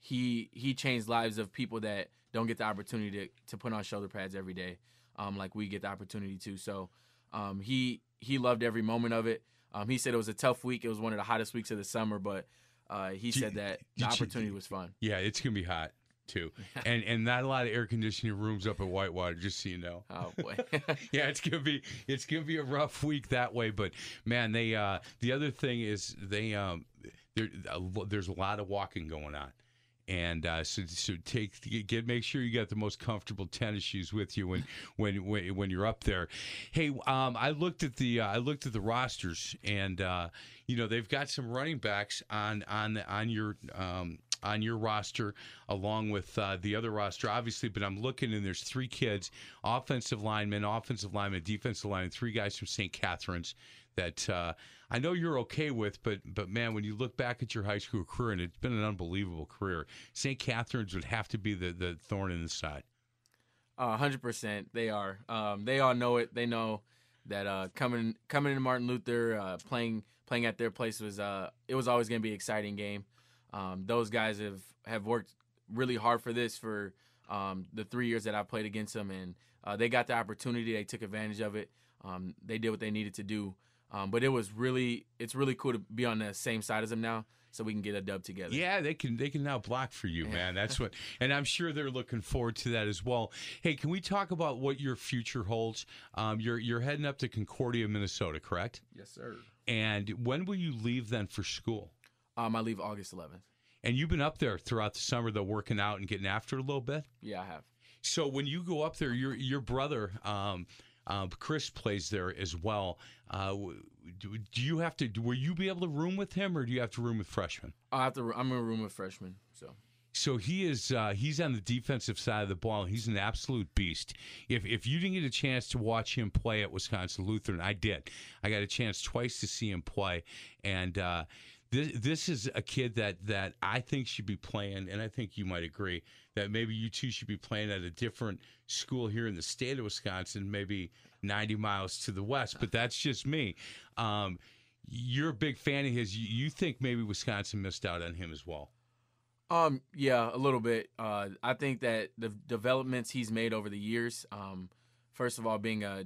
he he changed lives of people that don't get the opportunity to, to put on shoulder pads every day, um, like we get the opportunity to. So um, he he loved every moment of it. Um, he said it was a tough week. It was one of the hottest weeks of the summer, but uh, he said that the opportunity was fun. Yeah, it's gonna be hot too, and and not a lot of air conditioning rooms up at Whitewater. Just so you know. Oh boy. yeah, it's gonna be it's gonna be a rough week that way. But man, they uh, the other thing is they um, there, there's a lot of walking going on and uh, so, so take get make sure you got the most comfortable tennis shoes with you when when when, you're up there. Hey, um, I looked at the uh, I looked at the rosters, and uh, you know they've got some running backs on on on your. Um, on your roster, along with uh, the other roster, obviously. But I'm looking, and there's three kids: offensive lineman, offensive lineman, defensive lineman, three guys from St. Catherine's that uh, I know you're okay with, but but man, when you look back at your high school career, and it's been an unbelievable career, St. Catherine's would have to be the, the thorn in the side. hundred percent, they are. Um, they all know it. They know that uh, coming coming to Martin Luther, uh, playing playing at their place was uh, it was always going to be an exciting game. Um, those guys have have worked really hard for this for um, the three years that I played against them, and uh, they got the opportunity. They took advantage of it. Um, they did what they needed to do. Um, but it was really, it's really cool to be on the same side as them now, so we can get a dub together. Yeah, they can they can now block for you, man. That's what, and I'm sure they're looking forward to that as well. Hey, can we talk about what your future holds? Um, you're you're heading up to Concordia, Minnesota, correct? Yes, sir. And when will you leave then for school? Um, I leave August 11th. And you've been up there throughout the summer, though, working out and getting after it a little bit. Yeah, I have. So when you go up there, your your brother. Um, uh, Chris plays there as well. Uh, do, do, you have to? Will you be able to room with him, or do you have to room with freshmen? I have to. I'm in a room with freshmen. So. So he is uh, he's on the defensive side of the ball. He's an absolute beast. If if you didn't get a chance to watch him play at Wisconsin Lutheran, I did. I got a chance twice to see him play, and uh, this this is a kid that that I think should be playing, and I think you might agree that maybe you two should be playing at a different school here in the state of Wisconsin, maybe 90 miles to the west. But that's just me. Um, you're a big fan of his. You, think maybe Wisconsin missed out on him as well? Um, yeah, a little bit. Uh, I think that the developments he's made over the years, um, first of all, being a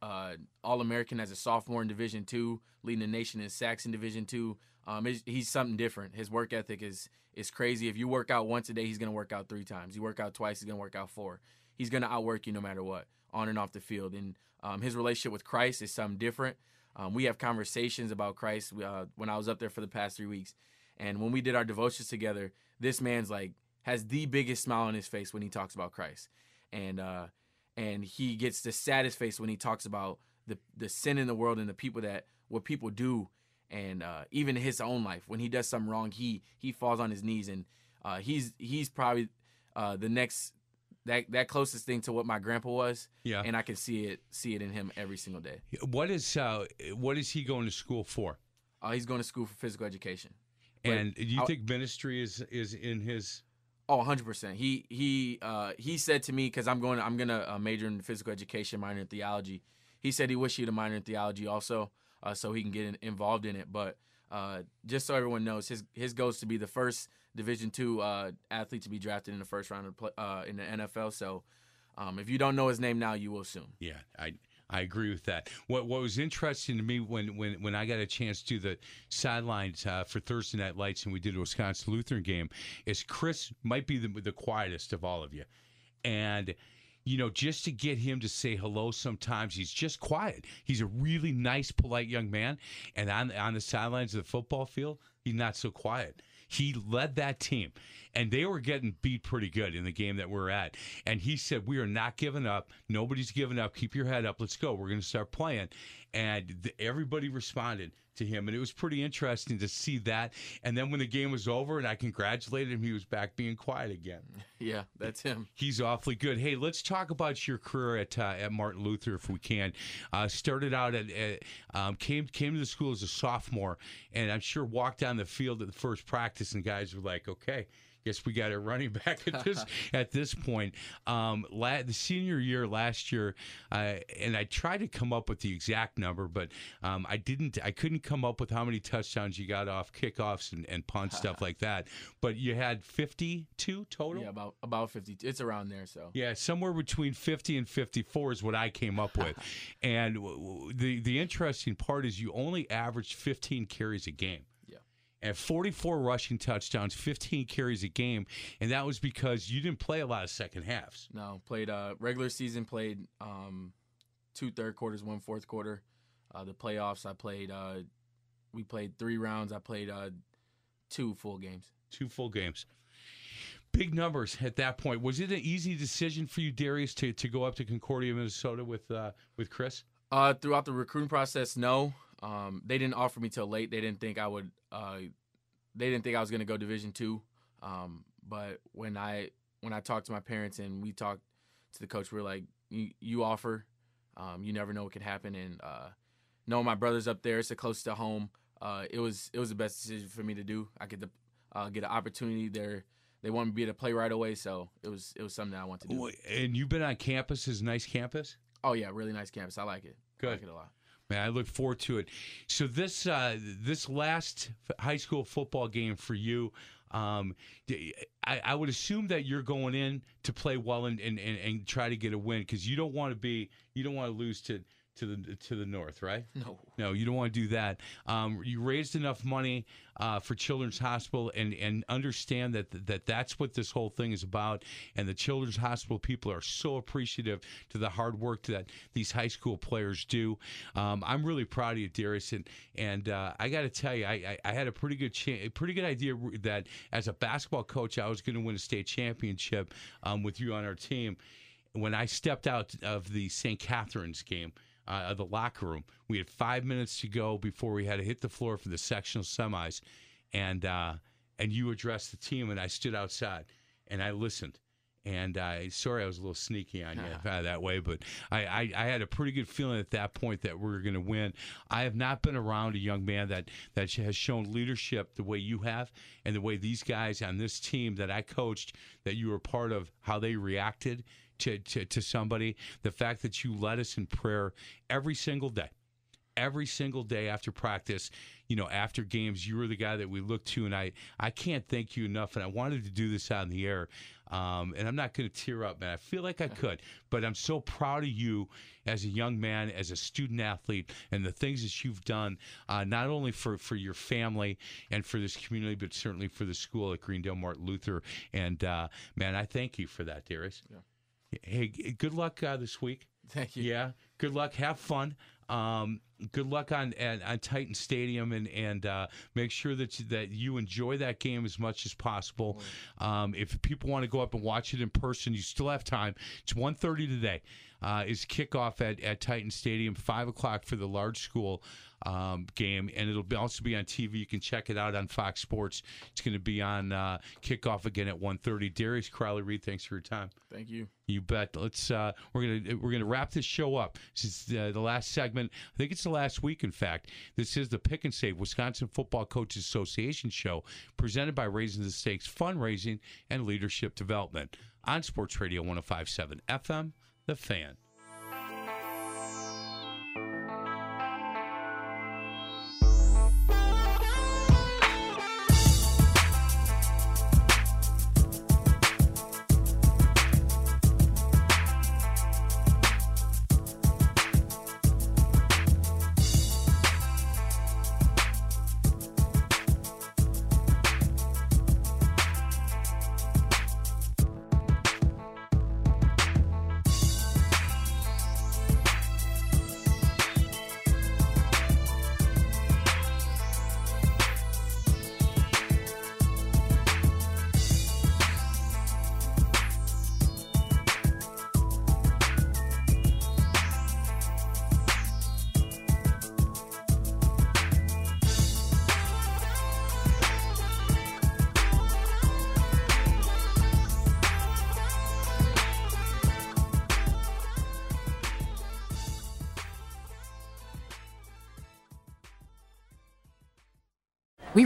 uh, All American as a sophomore in Division Two, leading the nation in sacks in Division Two. Um, he's something different. His work ethic is is crazy. If you work out once a day, he's gonna work out three times. You work out twice, he's gonna work out four. He's gonna outwork you no matter what. on and off the field. And um, his relationship with Christ is something different. Um, we have conversations about Christ uh, when I was up there for the past three weeks. And when we did our devotions together, this man's like has the biggest smile on his face when he talks about Christ. And uh, and he gets the saddest face when he talks about the the sin in the world and the people that what people do and uh, even in his own life when he does something wrong he he falls on his knees and uh, he's he's probably uh, the next that that closest thing to what my grandpa was Yeah. and I can see it see it in him every single day What is uh, what is he going to school for? uh, he's going to school for physical education But And do you I- think ministry is is in his? Oh, 100%. He he uh, he said to me cuz I'm going I'm going to uh, major in physical education, minor in theology. He said he wished he'd a minor in theology also uh, so he can get in, involved in it, but uh, just so everyone knows, his his goal is to be the first Division two uh, athlete to be drafted in the first round of play, uh, in the NFL. So, um, if you don't know his name now, you will soon. Yeah, I I agree with that. What what was interesting to me when when when I got a chance to the sidelines uh, for Thursday Night Lights and we did a Wisconsin Lutheran game is Chris might be the the quietest of all of you, and. You know, just to get him to say hello sometimes, he's just quiet. He's a really nice, polite young man. And on, on the sidelines of the football field, he's not so quiet. He led that team, and they were getting beat pretty good in the game that we're at. And he said, "We are not giving up. Nobody's giving up. Keep your head up. Let's go. We're going to start playing." And th- everybody responded to him, and it was pretty interesting to see that. And then when the game was over, and I congratulated him, he was back being quiet again. Yeah, that's him. He's awfully good. Hey, let's talk about your career at uh, at Martin Luther, if we can. Uh, started out at, at um, came came to the school as a sophomore, and I'm sure walked down the field at the first practice, and guys were like, "Okay." Guess we got a running back at this at this point. Um, la- the senior year last year, uh, and I tried to come up with the exact number, but um, I didn't. I couldn't come up with how many touchdowns you got off kickoffs and, and punts, stuff like that. But you had 52 total. Yeah, about about 50. It's around there, so. Yeah, somewhere between 50 and 54 is what I came up with. and w- w- the the interesting part is you only averaged 15 carries a game. And 44 rushing touchdowns, 15 carries a game, and that was because you didn't play a lot of second halves. No, played uh regular season played um two third quarters, one fourth quarter. Uh the playoffs I played uh we played 3 rounds. I played uh two full games. Two full games. Big numbers at that point. Was it an easy decision for you, Darius, to, to go up to Concordia, Minnesota with uh, with Chris? Uh throughout the recruiting process, no. Um they didn't offer me till late. They didn't think I would uh they didn't think I was going to go division 2. Um but when I when I talked to my parents and we talked to the coach, we are like you, offer um you never know what could happen and uh knowing my brothers up there, it's a close to home. Uh, it was it was the best decision for me to do. I could uh, get an opportunity there. They wanted me to be able to play right away, so it was it was something that I wanted to do. And you've been on campus, is nice campus? Oh yeah, really nice campus. I like it. I Good. like it a lot. Man, I look forward to it. So this uh, this last high school football game for you, um, I, I would assume that you're going in to play well and, and, and, and try to get a win because you don't want to be you don't want to lose to to the to the north, right? No. No, you don't want to do that. Um, you raised enough money uh, for Children's Hospital, and, and understand that that that's what this whole thing is about. And the Children's Hospital people are so appreciative to the hard work that these high school players do. Um, I'm really proud of you, Darius, and and uh, I got to tell you, I, I, I had a pretty good cha- a pretty good idea that as a basketball coach, I was going to win a state championship um, with you on our team. When I stepped out of the St. Catherine's game uh, of the locker room. We had five minutes to go before we had to hit the floor for the sectional semis, and uh, and you addressed the team, and I stood outside and I listened. And I sorry I was a little sneaky on you uh, that way, but I, I, I had a pretty good feeling at that point that we were going to win. I have not been around a young man that that has shown leadership the way you have, and the way these guys on this team that I coached that you were part of how they reacted to, to, to somebody. The fact that you led us in prayer every single day, every single day after practice, you know, after games, you were the guy that we looked to. And I, I can't thank you enough. And I wanted to do this on the air. Um, and I'm not going to tear up, man. I feel like I could, but I'm so proud of you as a young man, as a student athlete, and the things that you've done, uh, not only for, for your family and for this community, but certainly for the school at Greendale Martin Luther. And uh, man, I thank you for that, Darius. Hey, good luck uh, this week. Thank you. Yeah. Good luck. Have fun. Um, good luck on at, on Titan Stadium, and and uh, make sure that you, that you enjoy that game as much as possible. Um, if people want to go up and watch it in person, you still have time. It's 1.30 today. Uh, is kickoff at, at Titan Stadium, five o'clock for the large school um, game, and it'll be, also be on TV. You can check it out on Fox Sports. It's going to be on uh, kickoff again at 1.30. Darius Crowley Reed, thanks for your time. Thank you. You bet. Let's. Uh, we're gonna we're gonna wrap this show up. This is uh, the last segment. I think it's the last week. In fact, this is the Pick and Save Wisconsin Football Coaches Association show, presented by Raising the Stakes Fundraising and Leadership Development on Sports Radio 105.7 FM. The Fan.